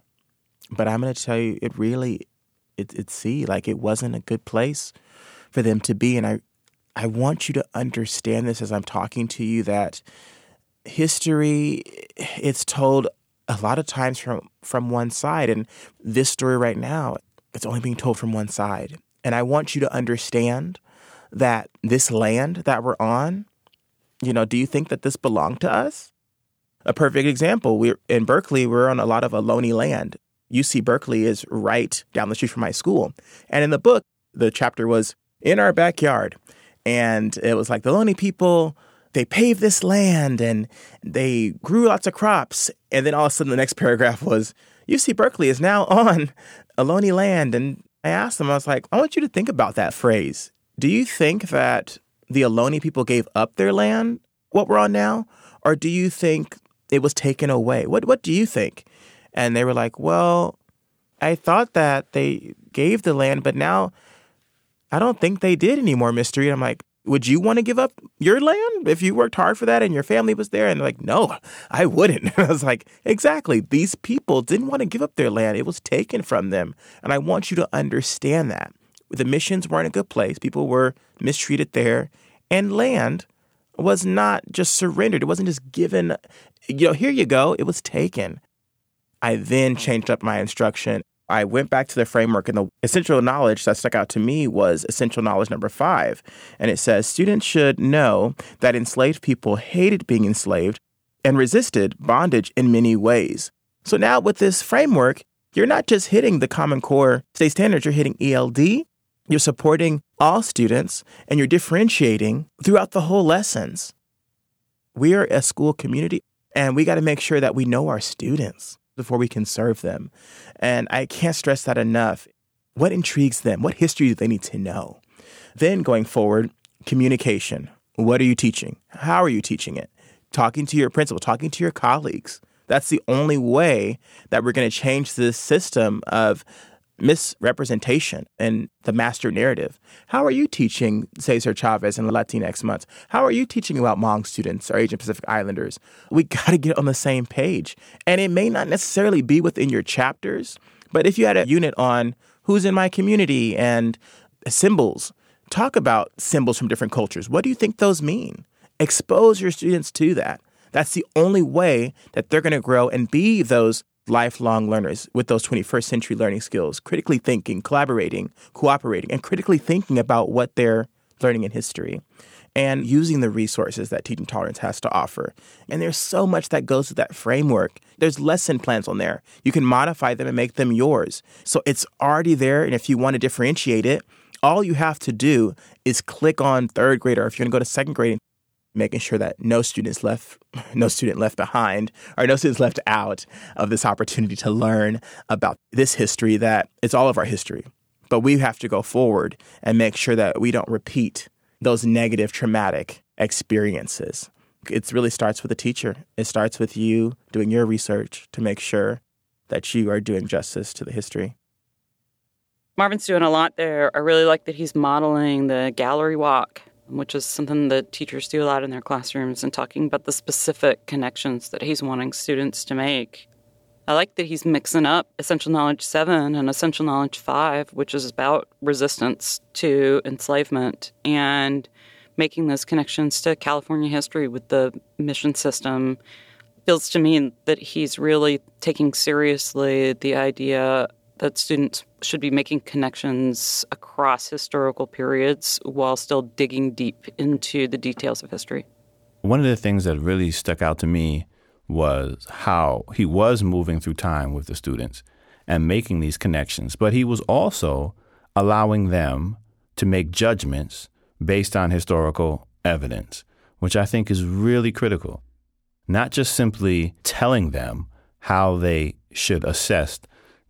but I'm going to tell you, it really, it, it's C. Like it wasn't a good place for them to be. And I, I want you to understand this as I'm talking to you that history, it's told a lot of times from from one side, and this story right now, it's only being told from one side. And I want you to understand that this land that we're on, you know, do you think that this belonged to us? A perfect example, we're in Berkeley, we're on a lot of Ohlone land. UC Berkeley is right down the street from my school. And in the book, the chapter was in our backyard. And it was like the Ohlone people, they paved this land and they grew lots of crops. And then all of a sudden, the next [LAUGHS] paragraph was UC Berkeley is now [LAUGHS] on Ohlone land. And I asked them, I was like, I want you to think about that phrase. Do you think that the Ohlone people gave up their land, what we're on now? Or do you think it was taken away? What what do you think? And they were like, Well, I thought that they gave the land, but now I don't think they did anymore, mystery. And I'm like, would you want to give up your land if you worked hard for that and your family was there? And they're like, no, I wouldn't. [LAUGHS] I was like, exactly. These people didn't want to give up their land. It was taken from them. And I want you to understand that the missions weren't a good place. People were mistreated there. And land was not just surrendered. It wasn't just given, you know, here you go. It was taken. I then changed up my instruction. I went back to the framework, and the essential knowledge that stuck out to me was essential knowledge number five. And it says students should know that enslaved people hated being enslaved and resisted bondage in many ways. So now with this framework, you're not just hitting the Common Core state standards, you're hitting ELD, you're supporting all students and you're differentiating throughout the whole lessons. We are a school community and we got to make sure that we know our students before we can serve them. And I can't stress that enough. What intrigues them? What history do they need to know? Then going forward, communication. What are you teaching? How are you teaching it? Talking to your principal, talking to your colleagues. That's the only way that we're going to change this system of misrepresentation in the master narrative. How are you teaching Cesar Chavez and Latinx months? How are you teaching about Hmong students or Asian Pacific Islanders? We [LAUGHS] got to get on the same page. And it may not necessarily be within your chapters, but if you had a unit on who's in my community and symbols, talk about symbols from different cultures. What do you think those mean? Expose your students to that. That's the only way that they're going to grow and be those lifelong learners with those 21st century learning skills, critically thinking, collaborating, cooperating, and critically thinking about what they're learning in history and using the resources that Teaching Tolerance has to offer. And there's so much that goes with that framework. There's lesson plans on there. You can modify them and make them yours. So it's already there. And if you want to differentiate it, all you have to do is click on third grade, or if you're going to go to second grade making sure that no students left no student left behind or no students left out of this opportunity to learn about this history that it's all of our history. But we have to go forward and make sure that we don't repeat those negative traumatic experiences. It really starts with the teacher. It starts with you doing your research to make sure that you are doing justice to the history. Marvin's doing a lot there. I really like that he's modeling the gallery walk which is something that teachers do a lot in their classrooms, and talking about the specific connections that he's wanting students to make. I like that he's mixing up Essential Knowledge 7 and Essential Knowledge 5, which is about resistance to enslavement, and making those connections to California history with the mission system. Feels to me that he's really taking seriously the idea that students should be making connections across historical periods while still digging deep into the details of history. One of the things that really stuck out to me was how he was moving through time with the students and making these connections, but he was also allowing them to make judgments based on historical evidence, which I think is really critical. Not just simply telling them how they should assess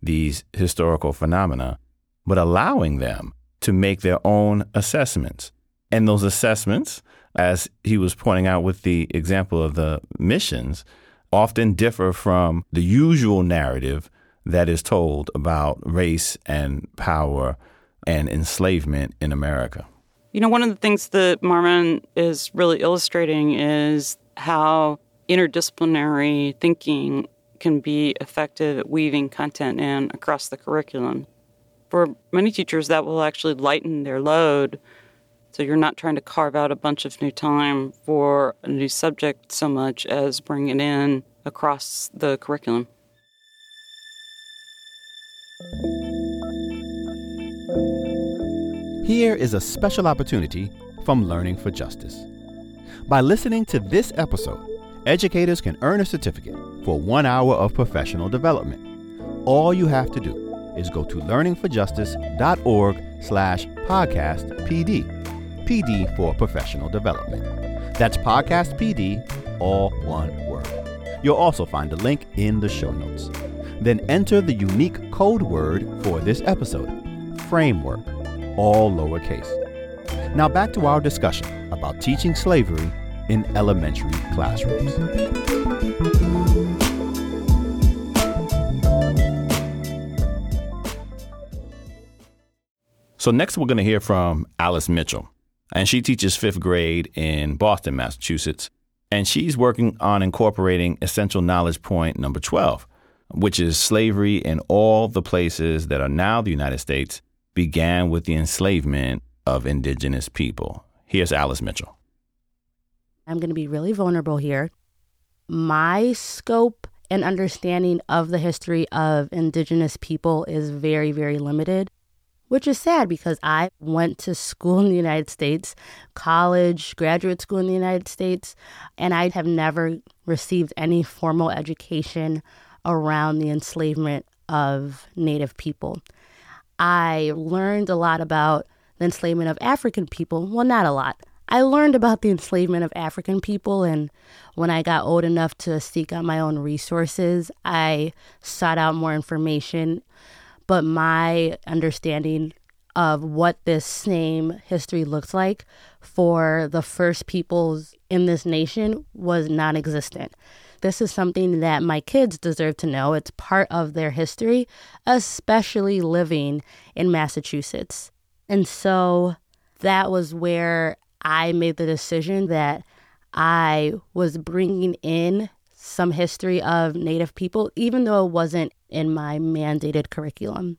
these historical phenomena, but allowing them to make their own assessments. And those assessments, as he was pointing out with the example of the missions, often differ from the usual narrative that is told about race and power and enslavement in America. You know, one of the things that Marvin is really illustrating is how interdisciplinary thinking can be effective at weaving content in across the curriculum. For many teachers, that will actually lighten their load. So you're not trying to carve out a bunch of new time for a new subject so much as bring it in across the curriculum. Here is a special opportunity from Learning for Justice. By listening to this episode, educators can earn a certificate for one hour of professional development. All you have to do is go to learningforjustice.org slash podcast PD. PD for professional development. That's podcast PD, all one word. You'll also find a link in the show notes. Then enter the unique code word for this episode framework, all lowercase. Now back to our discussion about teaching slavery in elementary classrooms. So, next we're going to hear from Alice Mitchell. And she teaches fifth grade in Boston, Massachusetts. And she's working on incorporating essential knowledge point number 12, which is slavery in all the places that are now the United States began with the enslavement of indigenous people. Here's Alice Mitchell. I'm going to be really vulnerable here. My scope and understanding of the history of indigenous people is very, very limited which is sad because I went to school in the United States, college, graduate school in the United States, and I have never received any formal education around the enslavement of Native people. I learned a lot about the enslavement of African people. Well, not a lot. I learned about the enslavement of African people, and when I got old enough to seek out my own resources, I sought out more information but my understanding of what this same history looks like for the first peoples in this nation was non existent. This is something that my kids deserve to know. It's part of their history, especially living in Massachusetts. And so that was where I made the decision that I was bringing in some history of Native people, even though it wasn't in my mandated curriculum.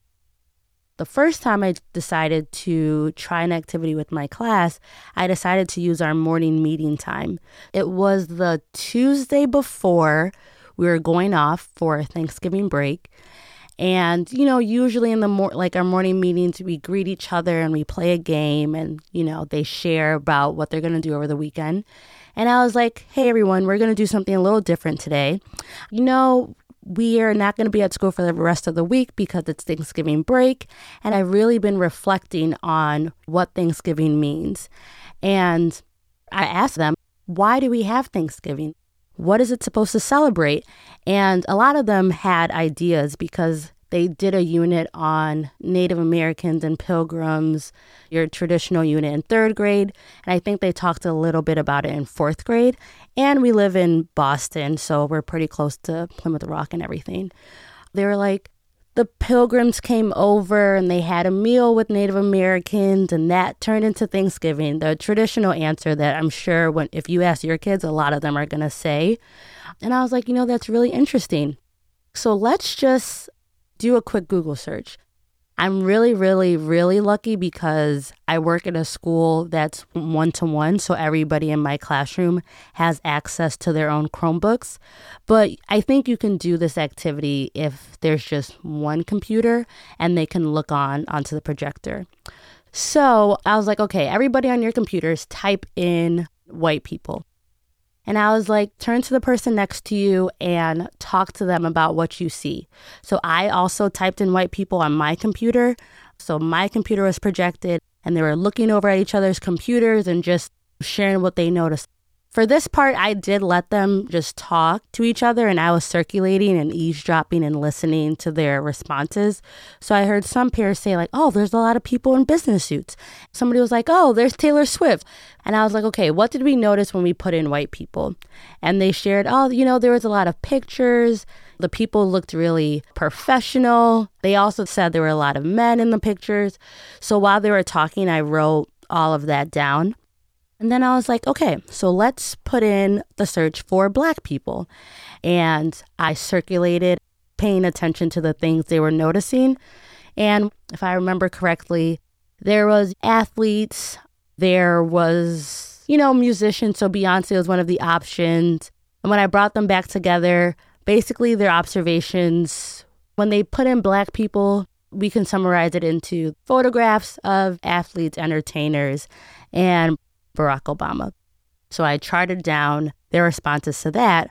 The first time I decided to try an activity with my class, I decided to use our morning meeting time. It was the Tuesday before we were going off for Thanksgiving break. And, you know, usually in the mor- like our morning meetings, we greet each other and we play a game and, you know, they share about what they're going to do over the weekend. And I was like, hey, everyone, we're going to do something a little different today. You know, we are not going to be at school for the rest of the week because it's Thanksgiving break. And I've really been reflecting on what Thanksgiving means. And I asked them, why do we have Thanksgiving? What is it supposed to celebrate? And a lot of them had ideas because they did a unit on Native Americans and pilgrims, your traditional unit in third grade. And I think they talked a little bit about it in fourth grade. And we live in Boston, so we're pretty close to Plymouth Rock and everything. They were like, the pilgrims came over and they had a meal with Native Americans, and that turned into Thanksgiving. The traditional answer that I'm sure when if you ask your kids, a lot of them are gonna say. And I was like, you know, that's really interesting. So let's just do a quick Google search. I'm really, really, really lucky because I work at a school that's one to one. So everybody in my classroom has access to their own Chromebooks. But I think you can do this activity if there's just one computer and they can look on onto the projector. So I was like, okay, everybody on your computers type in white people. And I was like, turn to the person next to you and talk to them about what you see. So I also typed in white people on my computer. So my computer was projected and they were looking over at each other's computers and just sharing what they noticed. For this part, I did let them just talk to each other and I was circulating and eavesdropping and listening to their responses. So I heard some peers say, like, oh, there's a lot of people in business suits. Somebody was like, oh, there's Taylor Swift. And I was like, okay, what did we notice when we put in white people? And they shared, oh, you know, there was a lot of pictures. The people looked really professional. They also said there were a lot of men in the pictures. So while they were talking, I wrote all of that down. And then I was like, okay, so let's put in the search for black people. And I circulated, paying attention to the things they were noticing. And if I remember correctly, there was athletes, there was, you know, musicians. So Beyonce was one of the options. And when I brought them back together, basically their observations, when they put in black people, we can summarize it into photographs of athletes, entertainers, and Barack Obama. So I charted down their responses to that.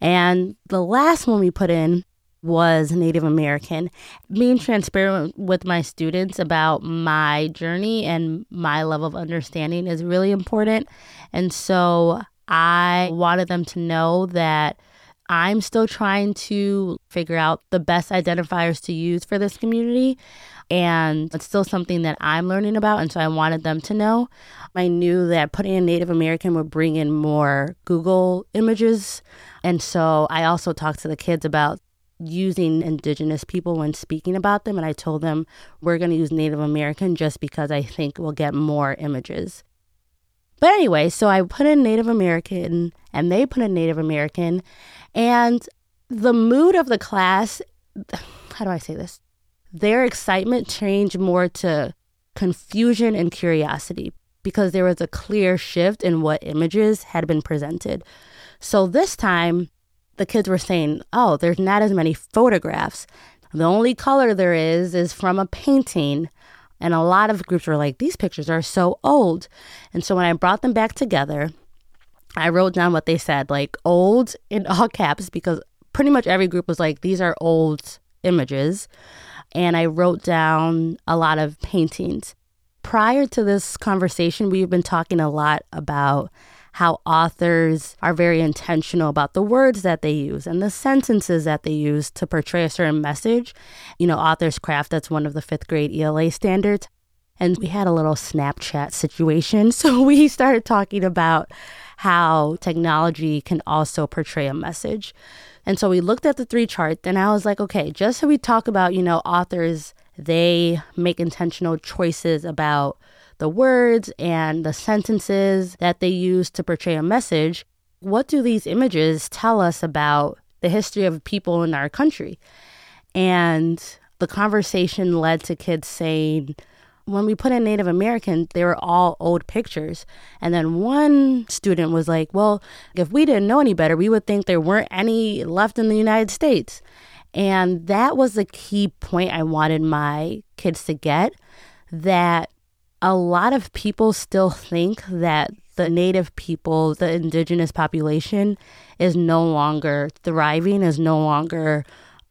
And the last one we put in was Native American. Being transparent with my students about my journey and my level of understanding is really important. And so I wanted them to know that I'm still trying to figure out the best identifiers to use for this community. And it's still something that I'm learning about. And so I wanted them to know. I knew that putting in Native American would bring in more Google images. And so I also talked to the kids about using indigenous people when speaking about them. And I told them we're going to use Native American just because I think we'll get more images. But anyway, so I put in Native American and they put in Native American. And the mood of the class, [SIGHS] how do I say this? Their excitement changed more to confusion and curiosity because there was a clear shift in what images had been presented. So this time, the kids were saying, oh, there's not as many photographs. The only color there is is from a painting. And a lot of groups were like, these pictures are so old. And so when I brought them back together, I wrote down what they said, like old in all caps, because pretty much every group was like, these are old images and I wrote down a lot of paintings. Prior to this conversation, we've been talking a lot about how authors are very intentional about the words that they use and the sentences that they use to portray a certain message. You know, author's craft, that's one of the fifth grade ELA standards. And we had a little Snapchat situation. [LAUGHS] So we started talking about how technology can also portray a message. And so we looked at the three charts, and I was like, okay, just so we talk about, you know, authors, they make intentional choices about the words and the sentences that they use to portray a message. What do these images tell us about the history of people in our country? And the conversation led to kids saying, when we put in Native American, they were all old pictures. And then one student was like, Well, if we didn't know any better, we would think there weren't any left in the United States. And that was the key point I wanted my kids to get that a lot of people still [LAUGHS] think that the native people, the indigenous population, is no longer thriving, is no longer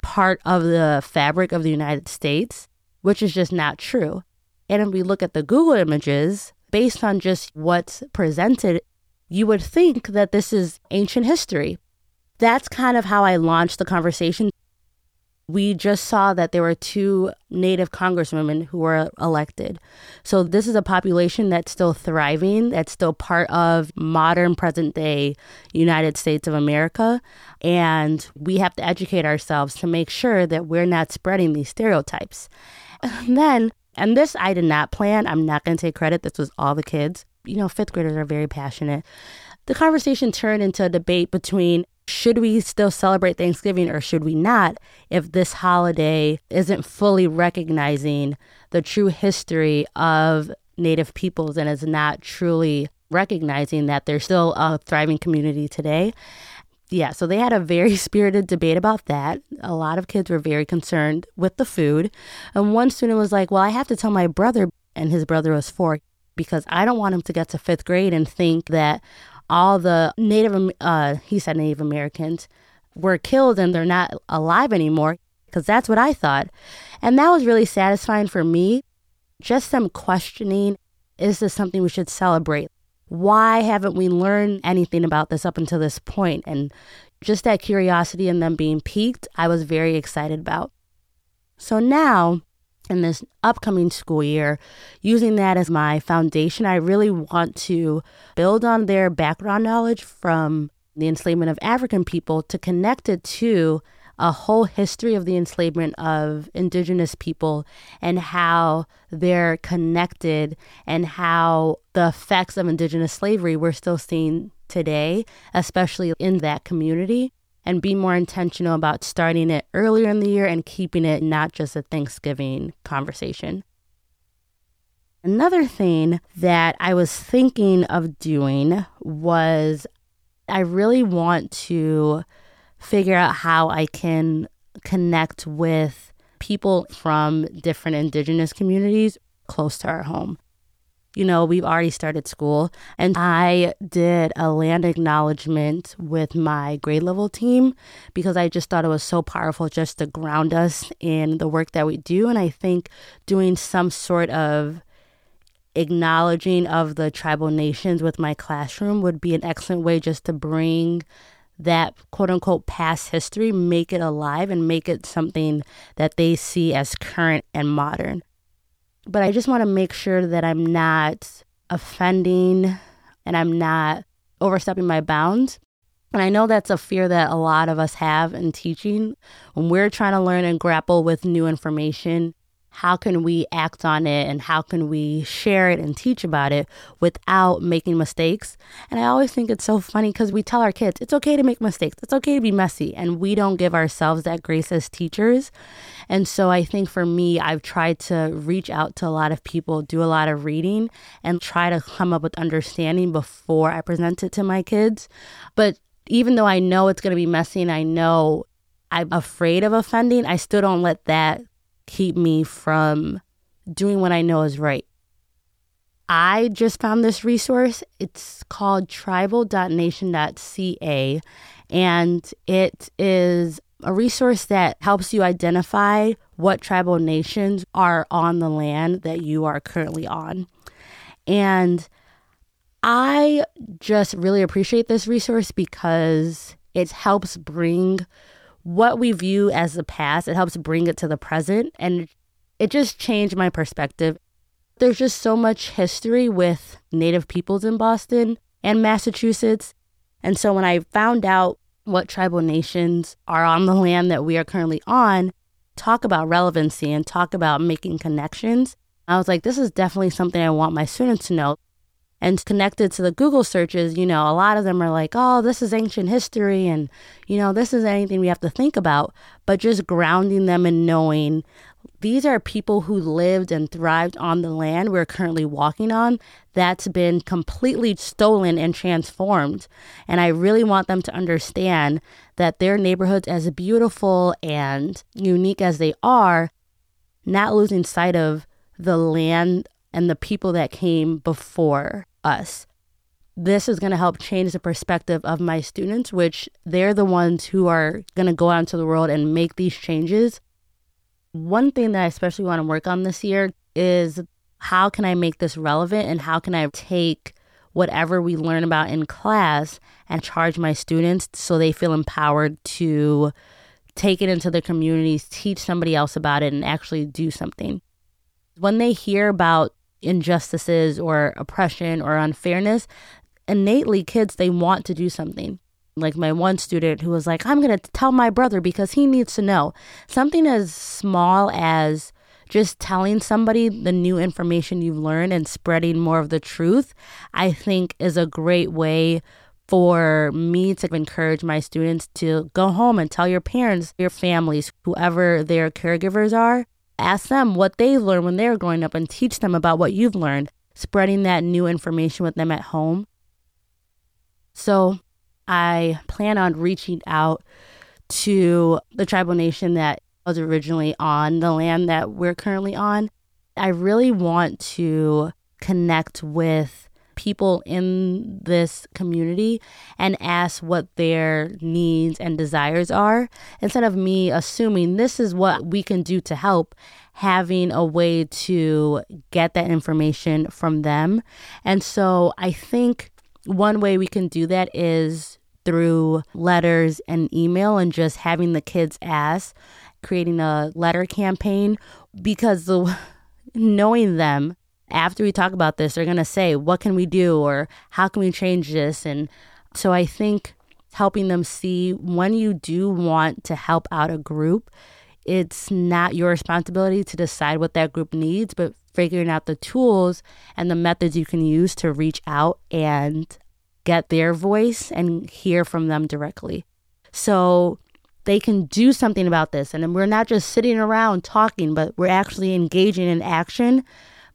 part of the fabric of the United States, which is just not true. And if we look at the Google images, based on just what's presented, you would think that this is ancient history. That's kind of how I launched the conversation we just saw that there were two Native congresswomen who were elected. So, this is a population that's still thriving, that's still part of modern present day United States of America. And we have to educate ourselves to make sure that we're not spreading these stereotypes. [LAUGHS] And then, and this I did not plan, I'm not going to take credit, this was all the kids. You know, fifth graders are very passionate. The conversation turned into a debate between should we still celebrate Thanksgiving or should we not if this holiday isn't fully recognizing the true history of Native peoples and is not truly recognizing that there's still a thriving community today? Yeah, so they had a very [LAUGHS] spirited debate about that. A lot of kids were very concerned with the food. And one student was like, Well, I have to tell my brother, and his brother was four, because I don't want him to get to fifth grade and think that all the Native, uh, he said Native Americans, were killed and they're not alive anymore, because that's what I thought. And that was really satisfying for me. Just some questioning is this something we should celebrate? Why haven't we learned anything about this up until this point? And just that curiosity and them being piqued, I was very excited about. So now in this upcoming school year, using that as my foundation, I really want to build on their background knowledge from the enslavement of African people to connect it to a whole history of the enslavement of indigenous people and how they're connected and how the effects of indigenous slavery we're still seeing today, especially in that community and be more intentional about starting it earlier in the year and keeping it not just a Thanksgiving conversation. Another thing that I was thinking of doing was I really want to figure out how I can connect with people from different indigenous communities close to our home you know, we've already started school. And I did a land acknowledgement with my grade level team because I just thought it was so powerful just to ground us in the work that we do. And I think doing some sort of acknowledging of the tribal nations with my classroom would be an excellent way just to bring that quote unquote past history, make it alive and make it something that they see as current and modern but I just want to make sure that I'm not offending and I'm not overstepping my bounds. And I know that's a fear that a lot of us have in teaching. When we're trying to learn and grapple with new information, how can we act on it and how can we share it and teach about it without making mistakes? And I always think it's so funny because we tell our kids it's okay to make mistakes, it's okay to be messy, and we don't give ourselves that grace as teachers. And so I think for me, I've tried to reach out to a lot of people, do a lot of reading, and try to come up with understanding before I present it to my kids. But even though I know it's going to be messy and I know I'm afraid of offending, I still don't let that keep me from doing what I know is right. I just found this resource. It's called tribal.nation.ca, and it is a resource that helps you identify what tribal nations are on the land that you are currently on. And I just really appreciate this resource because it helps bring what we view as the past, it helps bring it to the present. And it just changed my perspective. There's just so much history with Native peoples in Boston and Massachusetts. And so when I found out what tribal nations are on the land that we are currently on, talk about relevancy and talk about making connections. I was like, this is definitely something I want my students to know. And connected to the Google searches, you know, a lot of them are like, oh, this is ancient history and, you know, this is anything we have to think about. But just grounding them in knowing these are people who lived and thrived on the land we're currently walking on that's been completely stolen and transformed. And I really want them to understand that their neighborhoods, as beautiful and unique as they are, not losing sight of the land and the people that came before us. This is going to help change the perspective of my students, which they're the ones who are going to go out into the world and make these changes one thing that I especially want to work on this year is how can I make this relevant and how can I take whatever we learn about in class and charge my students so they feel empowered to take it into their communities, teach somebody else about it, and actually do something. When they hear about injustices or oppression or unfairness, innately kids, they want to do something. Like my one student who was like, I'm going to tell my brother because he needs to know. Something as small as just telling somebody the new information you've learned and spreading more of the truth, I think is a great way for me to encourage my students to go home and tell your parents, your families, whoever their caregivers are, ask them what they learned when they were growing up and teach them about what you've learned, spreading that new information with them at home. So I plan on reaching out to the tribal nation that was originally on the land that we're currently on. I really want to connect with people in this community and ask what their needs and desires are instead of me assuming this is what we can do to help having a way to get that information from them. And so i think one way we can do that is through letters and email and just having the kids ask creating a letter campaign because the [LAUGHS] knowing them after we talk about this, they're going to say, What can we do? or How can we change this? And so I think helping them see when you do want to help out a group, it's not your responsibility to decide what that group needs, but figuring out the tools and the methods you can use to reach out and get their voice and hear from them directly. So they can do something about this. And we're not just sitting around talking, but we're actually engaging in action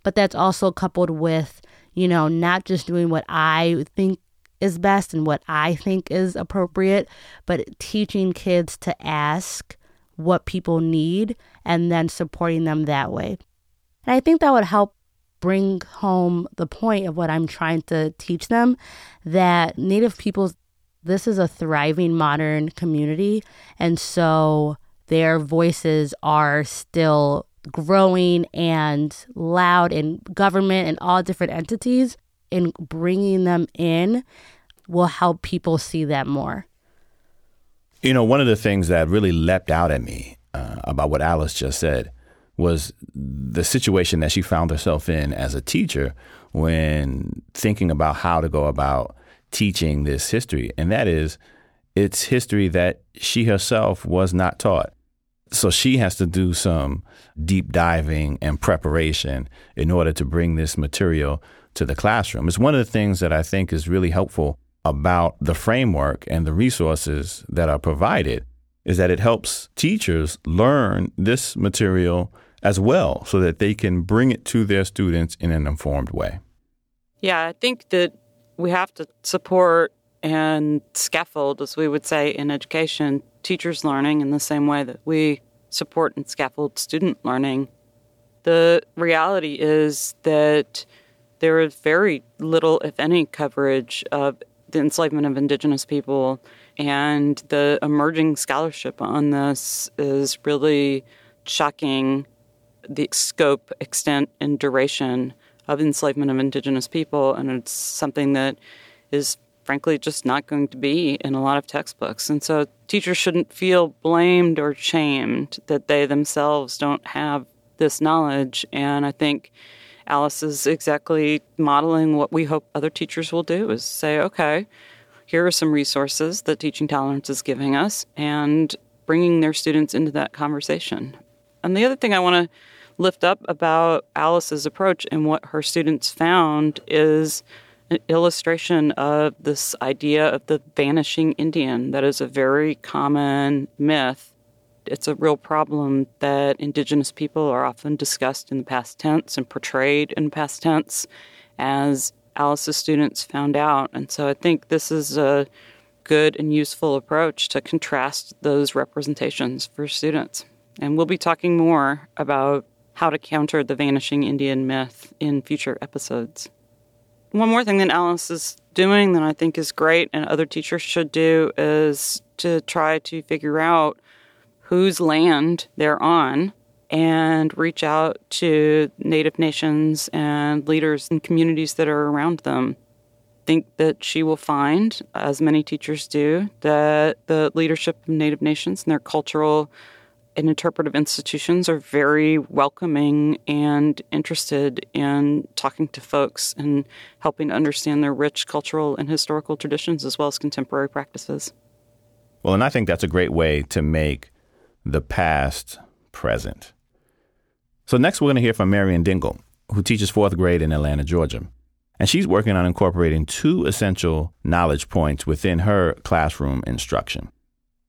but that's also coupled with, you know, not just doing what I think is best and what I think is appropriate, but teaching kids to ask what people need and then supporting them that way. And I think that would help bring home the point of what I'm trying to teach them that Native peoples, this is a thriving modern community. And so their voices are still growing and loud in government and all different entities and bringing them in will help people see that more. You know, one of the things that really leapt out at me uh, about what Alice just said was the situation that she found herself in as a teacher when thinking about how to go about teaching this history. And that is, it's history that she herself was not taught. So she has to do some deep diving and preparation in order to bring this material to the classroom. It's one of the things that I think is really helpful about the framework and the resources that are provided is that it helps teachers learn this material as well so that they can bring it to their students in an informed way. Yeah, I think that we have to support and scaffold, as we would say in education, teachers learning in the same way that we support and scaffold student learning. The reality is that there is very little, if any, coverage of the enslavement of indigenous people, and the emerging scholarship on this is really shocking the scope, extent, and duration of enslavement of indigenous people, and it's something that is frankly just not going to be in a lot of textbooks. And so teachers shouldn't feel blamed or shamed that they themselves don't have this knowledge. And I think Alice is exactly modeling what we hope other teachers will do is say, okay, here are some resources that Teaching Tolerance is giving us and bringing their students into that conversation. And the other thing I want to lift up about Alice's approach and what her students found is illustration of this idea of the vanishing Indian. That is a very common myth. It's a real problem that Indigenous people are often discussed in the past tense and portrayed in past tense, as Alice's students found out. And so I think this is a good and useful approach to contrast those representations for students. And we'll be talking more about how to counter the vanishing Indian myth in future episodes. One more thing that Alice is doing that I think is great and other teachers should do is to try to figure out whose land they're on and reach out to Native nations and leaders and communities that are around them. think that she will find, as many teachers do, that the leadership of Native nations and their cultural and interpretive institutions are very welcoming and interested in talking to folks and helping to understand their rich cultural and historical traditions as well as contemporary practices. Well, and I think that's a great way to make the past present. So, next, we're going to hear from Marian Dingle, who teaches fourth grade in Atlanta, Georgia. And she's working on incorporating two essential knowledge points within her classroom instruction.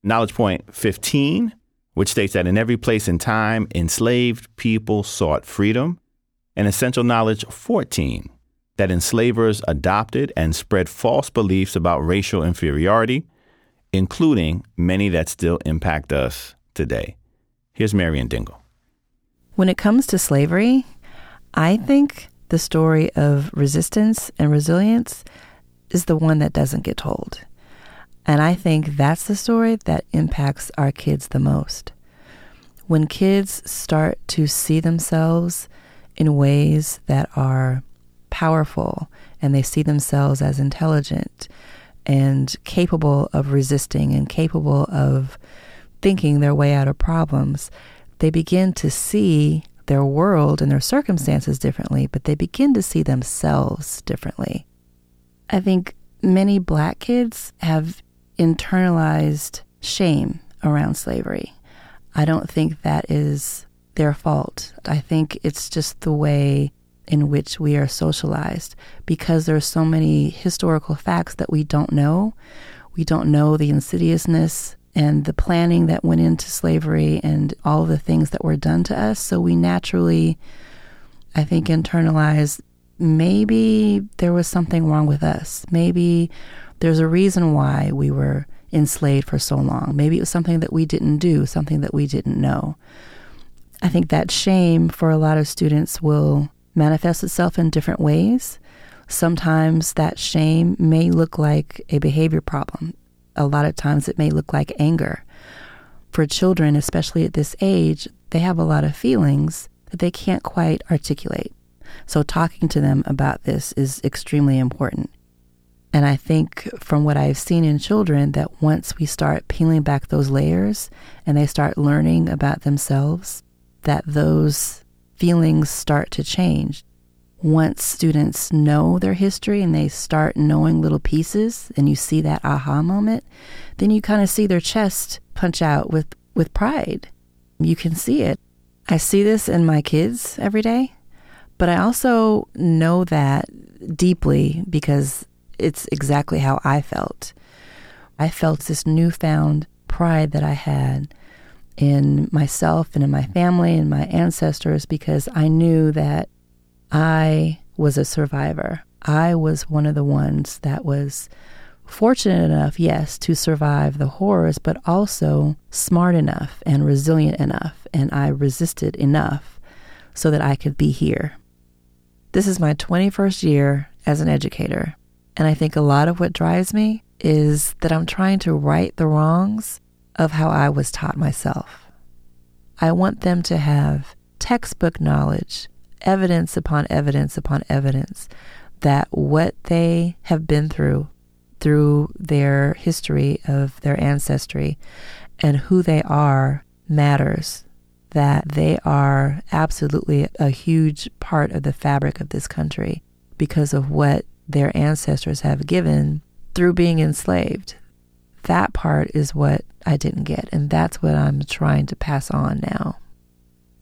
Knowledge point 15, which states that in every place and time, enslaved people sought freedom. And essential knowledge 14, that enslavers adopted and spread false beliefs about racial inferiority, including many that still impact us today. Here's Marian Dingle. When it comes to slavery, I think the story of resistance and resilience is the one that doesn't get told. And I think that's the story that impacts our kids the most. When kids start to see themselves in ways that are powerful and they see themselves as intelligent and capable of resisting and capable of thinking their way out of problems, they begin to see their world and their circumstances differently, but they begin to see themselves differently. I think many black kids have internalized shame around slavery. I don't think that is their fault. I think it's just the way in which we are socialized because there are so many historical facts that we don't know. We don't know the insidiousness and the planning that went into slavery and all the things that were done to us. So we naturally, I think, internalize maybe there was something wrong with us. Maybe there's a reason why we were enslaved for so long. Maybe it was something that we didn't do, something that we didn't know. I think that shame for a lot of students will manifest itself in different ways. Sometimes that shame may look like a behavior problem a lot of times it may look like anger. For children, especially at this age, they have a lot of feelings that they can't quite articulate. So, talking to them about this is extremely important. And I think from what I've seen in children, that once we start peeling back those layers and they start learning about themselves, that those feelings start to change once students know their history and they start knowing little pieces and you see that aha moment, then you kind of see their chest punch out with, with pride. You can see it. I see this in my kids every day, but I also know that deeply because it's exactly how I felt. I felt this newfound pride that I had in myself and in my family and my ancestors because I knew that I was a survivor. I was one of the ones that was fortunate enough, yes, to survive the horrors, but also smart enough and resilient enough. And I resisted enough so that I could be here. This is my 21st year as an educator. And I think a lot of what drives me is that I'm trying to right the wrongs of how I was taught myself. I want them to have textbook knowledge evidence upon evidence upon evidence that what they have been through, through their history of their ancestry and who they are, matters. That they are absolutely a huge part of the fabric of this country because of what their ancestors have given through being enslaved. That part is what I didn't get, and that's what I'm trying to pass on now.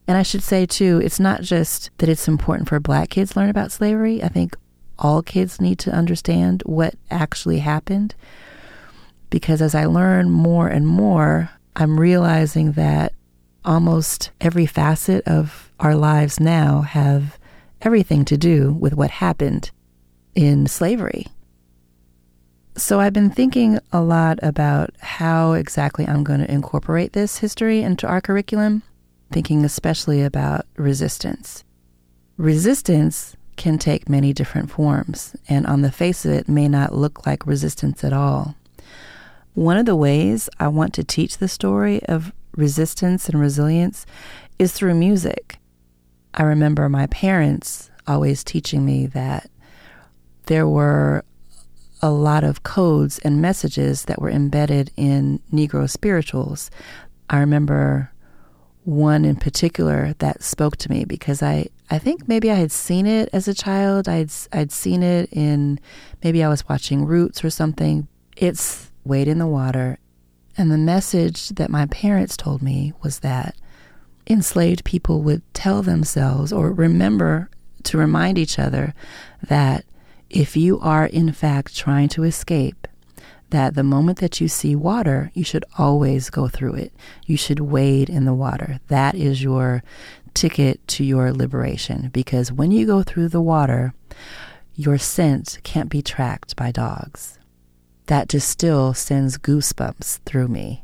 And I should say, too, it's not just that it's important for black kids learn about slavery. I think all kids need to understand what actually happened. Because as I learn more and more, I'm realizing that almost every facet of our lives now have everything to do with what happened in slavery. So I've been thinking a lot about how exactly I'm going to incorporate this history into our curriculum thinking especially about resistance. Resistance can take many different forms, and on the face of it, may not look like resistance at all. One of the ways I want to teach the story of resistance and resilience is through music. I remember my parents always teaching me that there were a lot of codes and messages that were embedded in Negro spirituals. I remember one in particular that spoke to me because I, I think maybe I had seen it as a child. I'd I'd seen it in maybe I was watching Roots or something. It's wade in the water. And the message that my parents told me was that enslaved people would tell themselves or remember to remind each other that if you are in fact trying to escape, that the moment that you see water, you should always go through it. You should wade in the water. That is your ticket to your liberation because when you go through the water, your scent can't be tracked by dogs. That just still sends goosebumps through me.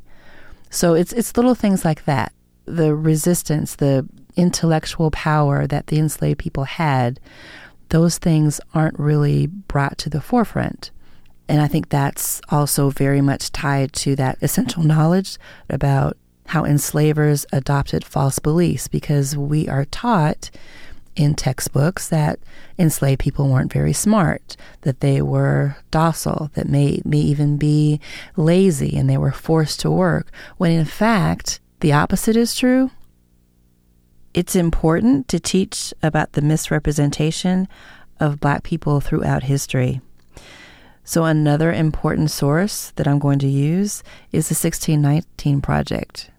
So it's it's little things like that. The resistance, the intellectual power that the enslaved people had, those things aren't really brought to the forefront. And I think that's also very much tied to that essential knowledge about how enslavers adopted false beliefs because we are taught in textbooks that enslaved people weren't very smart, that they were docile, that may, may even be lazy and they were forced to work, when in fact, the opposite is true. It's important to teach about the misrepresentation of black people throughout history. So, another important source that I'm going to use is the 1619 Project.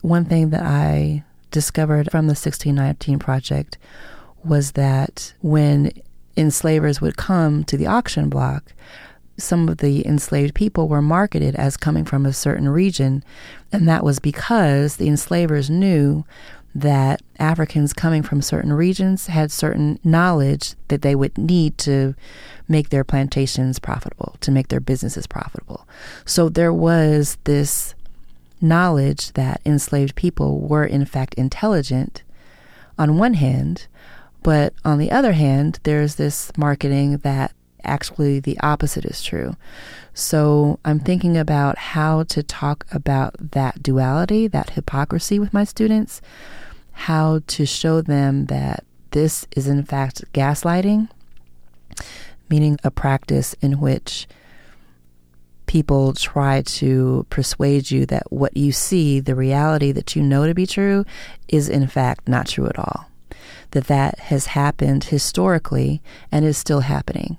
One thing that I discovered from the 1619 Project was that when enslavers would come to the auction block, some of the enslaved people were marketed as coming from a certain region, and that was because the enslavers knew that Africans coming from certain regions had certain knowledge that they would need to make their plantations profitable, to make their businesses profitable. So there was this knowledge that enslaved people were, in fact, intelligent on one hand, but on the other hand, there's this marketing that actually the opposite is true. So I'm thinking about how to talk about that duality, that hypocrisy with my students, how to show them that this is in fact gaslighting, meaning a practice in which people try to persuade you that what you see, the reality that you know to be true, is in fact not true at all. That that has happened historically and is still happening.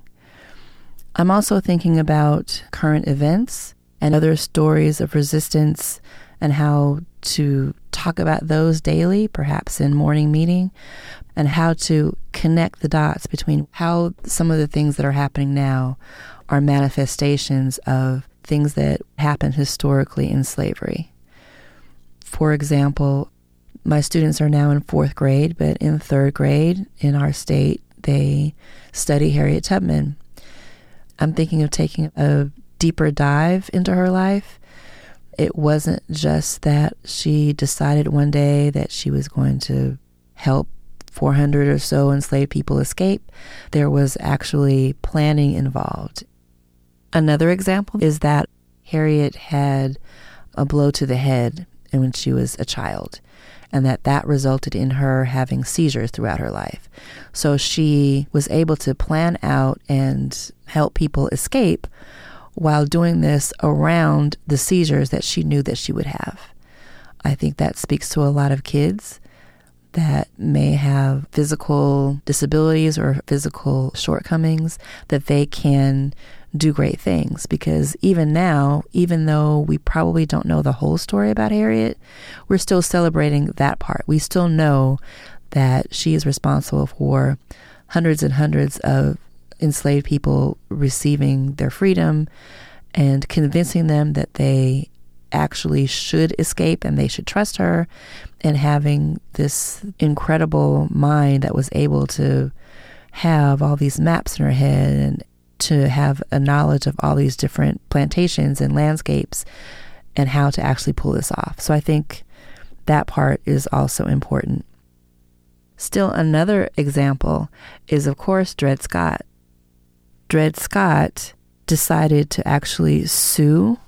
I'm also thinking about current events and other stories of resistance and how to talk about those daily, perhaps in morning meeting, and how to connect the dots between how some of the things that are happening now are manifestations of things that happened historically in slavery. For example, my students are now in fourth grade, but in third grade in our state, they study Harriet Tubman. I'm thinking of taking a deeper dive into her life. It wasn't just that she decided one day that she was going to help 400 or so enslaved people escape. There was actually planning involved. Another example is that Harriet had a blow to the head when she was a child and that that resulted in her having seizures throughout her life. So she was able to plan out and help people escape while doing this around the seizures that she knew that she would have. I think that speaks to a lot of kids that may have physical disabilities or physical shortcomings that they can do great things because even now, even though we probably don't know the whole story about Harriet, we're still celebrating that part. We still know that she is responsible for hundreds and hundreds of enslaved people receiving their freedom and convincing them that they actually should escape and they should trust her and having this incredible mind that was able to have all these maps in her head and to have a knowledge of all these different plantations and landscapes and how to actually pull this off. So I think that part is also important. Still, another example is, of course, Dred Scott. Dred Scott decided to actually sue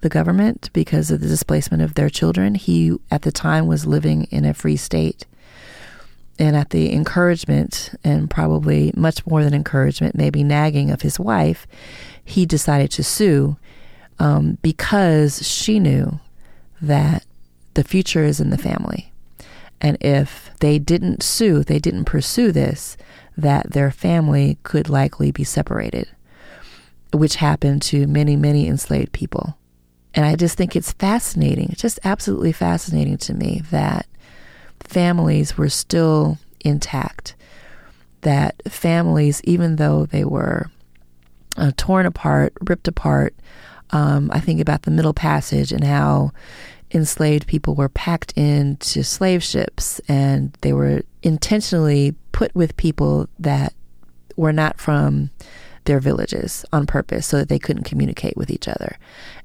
the government because of the displacement of their children. He, at the time, was living in a free state. And at the encouragement, and probably much more than encouragement, maybe nagging of his wife, he decided to sue um, because she knew that the future is in the family. And if they didn't sue, they didn't pursue this, that their family could likely be separated, which happened to many, many enslaved people. And I just think it's fascinating, just absolutely fascinating to me that families were still intact, that families, even though they were uh, torn apart, ripped apart, um, I think about the Middle Passage and how enslaved people were packed into slave ships and they were intentionally put with people that were not from their villages on purpose so that they couldn't communicate with each other.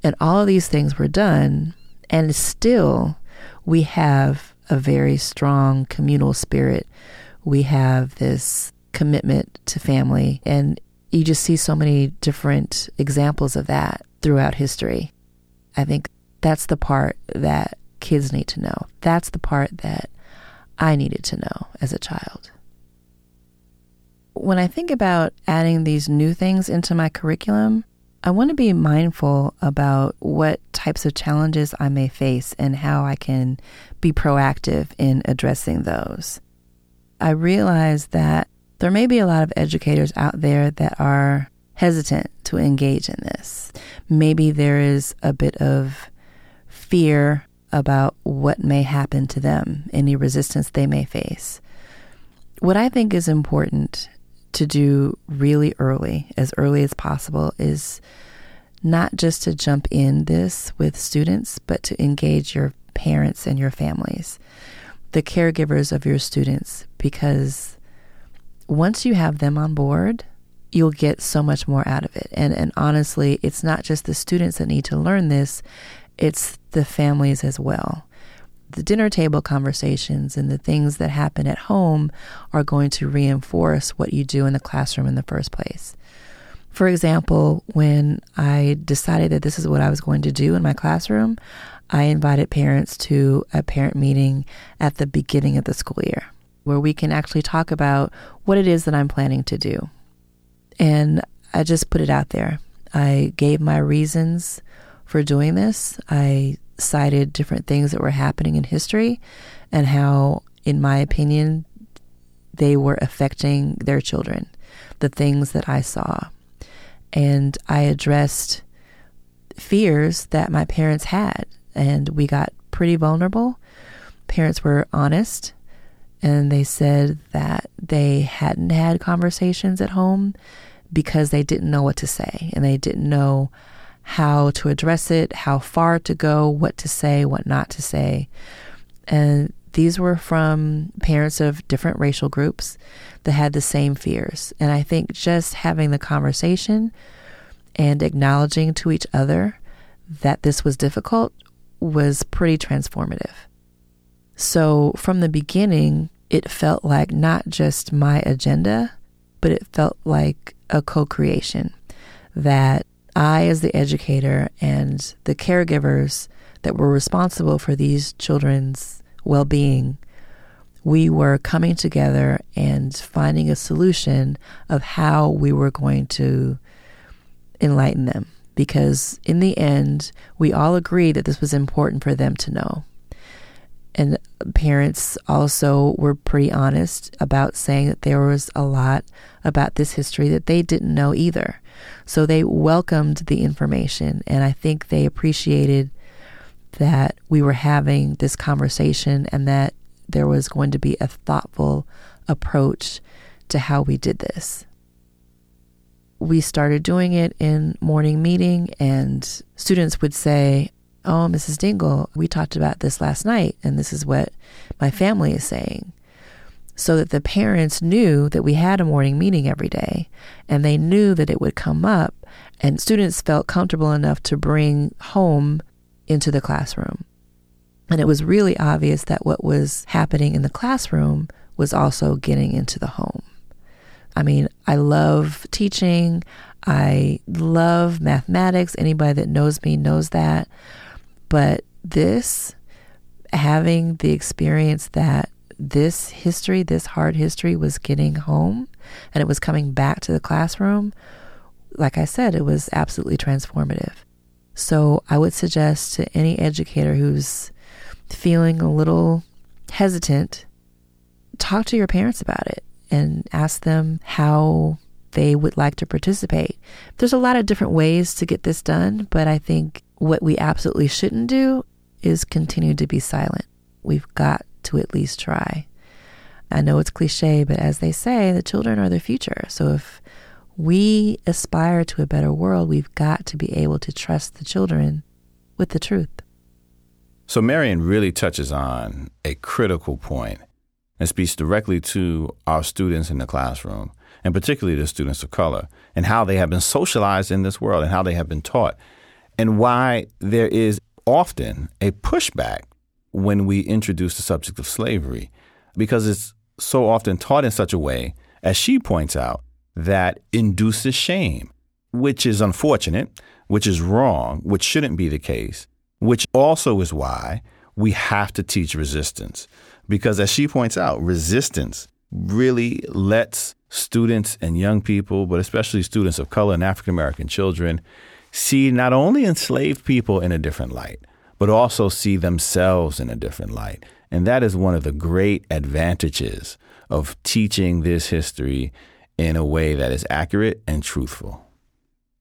And all of these things were done, and still we have a very strong communal spirit. We have this commitment to family, and you just see so many different examples of that throughout history. I think that's the part that kids need to know. That's the part that I needed to know as a child. When I think about adding these new things into my curriculum, I want to be mindful about what types of challenges I may face and how I can be proactive in addressing those. I realize that there may be a lot of educators out there that are hesitant to engage in this. Maybe there is a bit of fear about what may happen to them, any resistance they may face. What I think is important to do really early, as early as possible, is not just to jump in this with students, but to engage your parents and your families, the caregivers of your students, because once you have them on board, you'll get so much more out of it. And and honestly, it's not just the students that need to learn this, it's the families as well. The dinner table conversations and the things that happen at home are going to reinforce what you do in the classroom in the first place. For example, when I decided that this is what I was going to do in my classroom, I invited parents to a parent meeting at the beginning of the school year where we can actually talk about what it is that I'm planning to do. And I just put it out there. I gave my reasons for doing this. I cited different things that were happening in history and how, in my opinion, they were affecting their children, the things that I saw. And I addressed fears that my parents had, and we got pretty vulnerable. Parents were honest, and they said that they hadn't had conversations at home because they didn't know what to say and they didn't know how to address it, how far to go, what to say, what not to say. And these were from parents of different racial groups that had the same fears. And I think just having the conversation and acknowledging to each other that this was difficult was pretty transformative. So from the beginning, it felt like not just my agenda, but it felt like a co creation that I, as the educator, and the caregivers that were responsible for these children's well being, we were coming together and finding a solution of how we were going to enlighten them. Because in the end, we all agreed that this was important for them to know. And parents also were pretty honest about saying that there was a lot about this history that they didn't know either. So they welcomed the information, and I think they appreciated that we were having this conversation and that there was going to be a thoughtful approach to how we did this. We started doing it in morning meeting, and students would say, Oh, Mrs. Dingle, we talked about this last night, and this is what my family is saying. So that the parents knew that we had a morning meeting every day, and they knew that it would come up, and students felt comfortable enough to bring home into the classroom. And it was really obvious that what was happening in the classroom was also getting into the home. I mean, I love teaching. I love mathematics. Anybody that knows me knows that. But this, having the experience that this history, this hard history, was getting home and it was coming back to the classroom, like I said, it was absolutely transformative. So I would suggest to any educator who's feeling a little hesitant, talk to your parents about it and ask them how they would like to participate. There's a lot of different ways to get this done, but I think what we absolutely shouldn't do is continue to be silent. We've got to at least try. I know it's cliche, but as they say, the children are the future. So if we aspire to a better world, we've got to be able to trust the children with the truth. So Marian really touches on a critical point and speaks directly to our students in the classroom, and particularly the students of color, and how they have been socialized in this world and how they have been taught, and why there is often a pushback when we introduce the subject of slavery, because it's so often taught in such a way, as she points out, that induces shame, which is unfortunate, which is wrong, which shouldn't be the case, which also is why we have to teach resistance. Because as she points out, resistance really lets students and young people, but especially students of color and African American children, see not only enslaved people in a different light, but also see themselves in a different light. And that is one of the great advantages of teaching this history in a way that is accurate and truthful.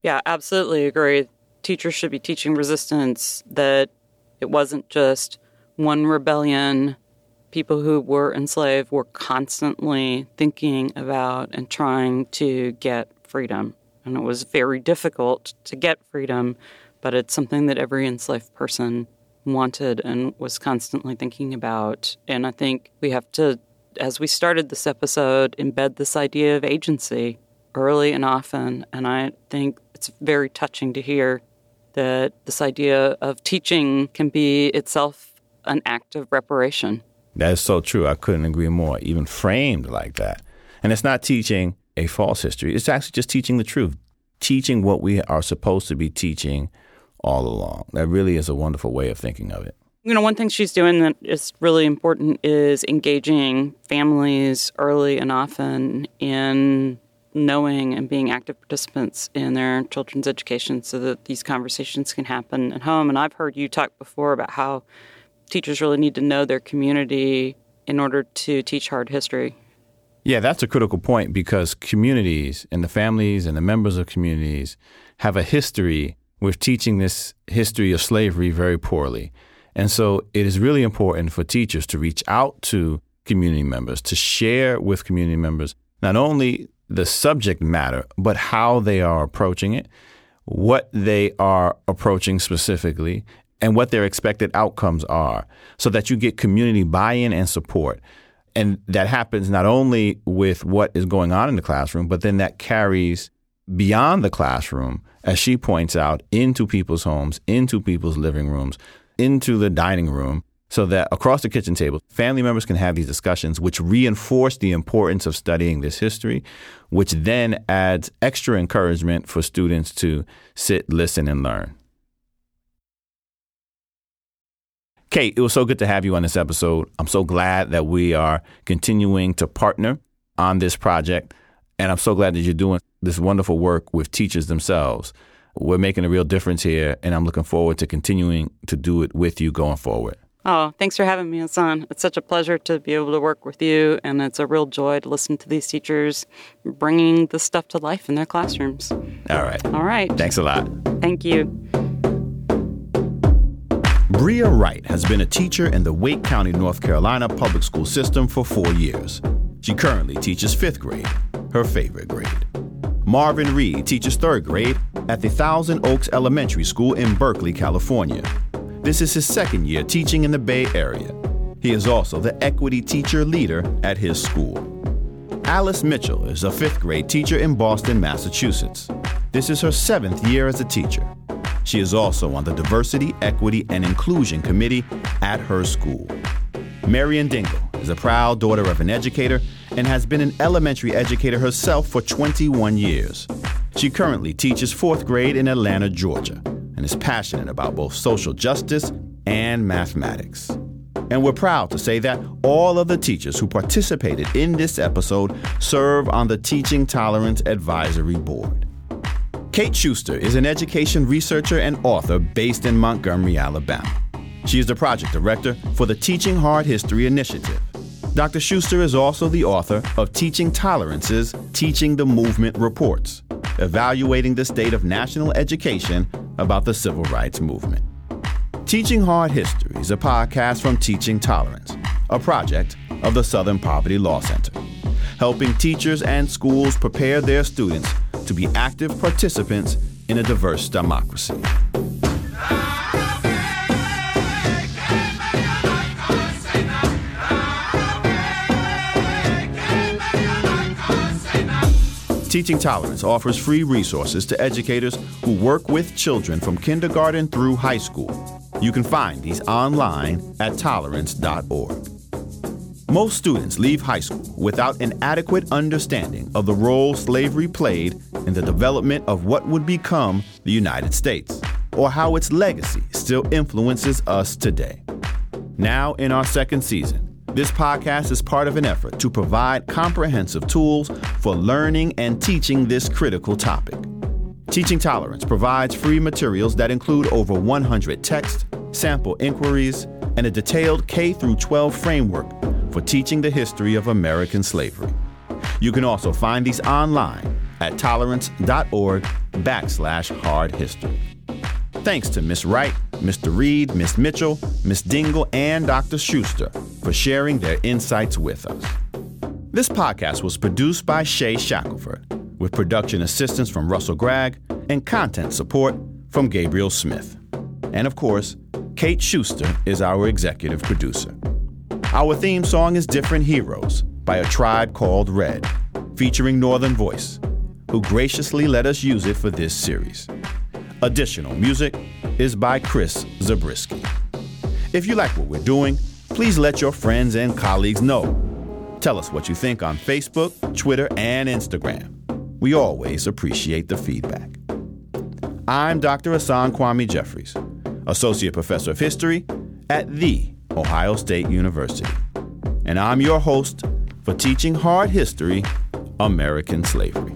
Yeah, absolutely agree. Teachers should be teaching resistance, that it wasn't just one rebellion. People who were enslaved were constantly thinking about and trying to get freedom. And it was very difficult to get freedom, but it's something that every enslaved person wanted and was constantly thinking about. And I think we have to, as we started this episode, embed this idea of agency early and often. And I think it's very touching to hear that this idea of teaching can be itself an act of reparation. That is so true. I couldn't agree more, even framed like that. And it's not teaching a false history, it's actually just teaching the truth, teaching what we are supposed to be teaching all along. That really is a wonderful way of thinking of it. You know, one thing she's doing that is really important is engaging families early and often in knowing and being active participants in their children's education so that these conversations can happen at home. And I've heard you talk before about how teachers really need to know their community in order to teach hard history. Yeah, that's a critical point because communities and the families and the members of communities have a history with teaching this history of slavery very poorly. And so it is really important for teachers to reach out to community members, to share with community members not only the subject matter, but how they are approaching it, what they are approaching specifically, and what their expected outcomes are, so that you get community buy in and support. And that happens not only with what is going on in the classroom, but then that carries beyond the classroom, as she points out, into people's homes, into people's living rooms, into the dining room, so that across the kitchen table, family members can have these discussions, which reinforce the importance of studying this history, which then adds extra encouragement for students to sit, listen, and learn. Kate, it was so good to have you on this episode. I'm so glad that we are continuing to partner on this project. And I'm so glad that you're doing this wonderful work with teachers themselves. We're making a real difference here, and I'm looking forward to continuing to do it with you going forward. Oh, thanks for having me, Hasan. It's such a pleasure to be able to work with you, and it's a real joy to listen to these teachers bringing this stuff to life in their classrooms. All right. All right. Thanks a lot. Thank you. Bria Wright has been a teacher in the Wake County, North Carolina public school system for four years. She currently teaches fifth grade, her favorite grade. Marvin Reed teaches third grade at the Thousand Oaks Elementary School in Berkeley, California. This is his second year teaching in the Bay Area. He is also the equity teacher leader at his school. Alice Mitchell is a fifth grade teacher in Boston, Massachusetts. This is her seventh year as a teacher. She is also on the Diversity, Equity, and Inclusion Committee at her school. Marian Dingle is a proud daughter of an educator and has been an elementary educator herself for 21 years. She currently teaches fourth grade in Atlanta, Georgia, and is passionate about both social justice and mathematics. And we're proud to say that all of the teachers who participated in this episode serve on the Teaching Tolerance Advisory Board. Kate Shuster is an education researcher and author based in Montgomery, Alabama. She is the project director for the Teaching Hard History Initiative. Dr. Shuster is also the author of Teaching Tolerance's Teaching the Movement Reports, evaluating the state of national education about the civil rights movement. Teaching Hard History is a podcast from Teaching Tolerance, a project of the Southern Poverty Law Center, helping teachers and schools prepare their students to be active participants in a diverse democracy. Teaching Tolerance offers free resources to educators who work with children from kindergarten through high school. You can find these online at tolerance.org. Most students leave high school without an adequate understanding of the role slavery played in the development of what would become the United States, or how its legacy still influences us today. Now, in our second season, this podcast is part of an effort to provide comprehensive tools for learning and teaching this critical topic. Teaching Tolerance provides free materials that include over 100 text, sample inquiries, and a detailed K 12 framework for teaching the history of American slavery. You can also find these online at tolerance.org backslash hard history. Thanks to Ms. Wright, Mr. Reed, Ms. Mitchell, Ms. Dingle, and Dr. Shuster for sharing their insights with us. This podcast was produced by Shea Shackelford, with production assistance from Russell Gragg and content support from Gabriel Smith. And of course, Kate Shuster is our executive producer. Our theme song is Different Heroes by a tribe called Red, featuring Northern Voice, who graciously let us use it for this series. Additional music is by Chris Zabriskie. If you like what we're doing, please let your friends and colleagues know. Tell us what you think on Facebook, Twitter, and Instagram. We always appreciate the feedback. I'm Dr. Hasan Kwame Jeffries, Associate Professor of History at The Ohio State University. And I'm your host for Teaching Hard History American Slavery.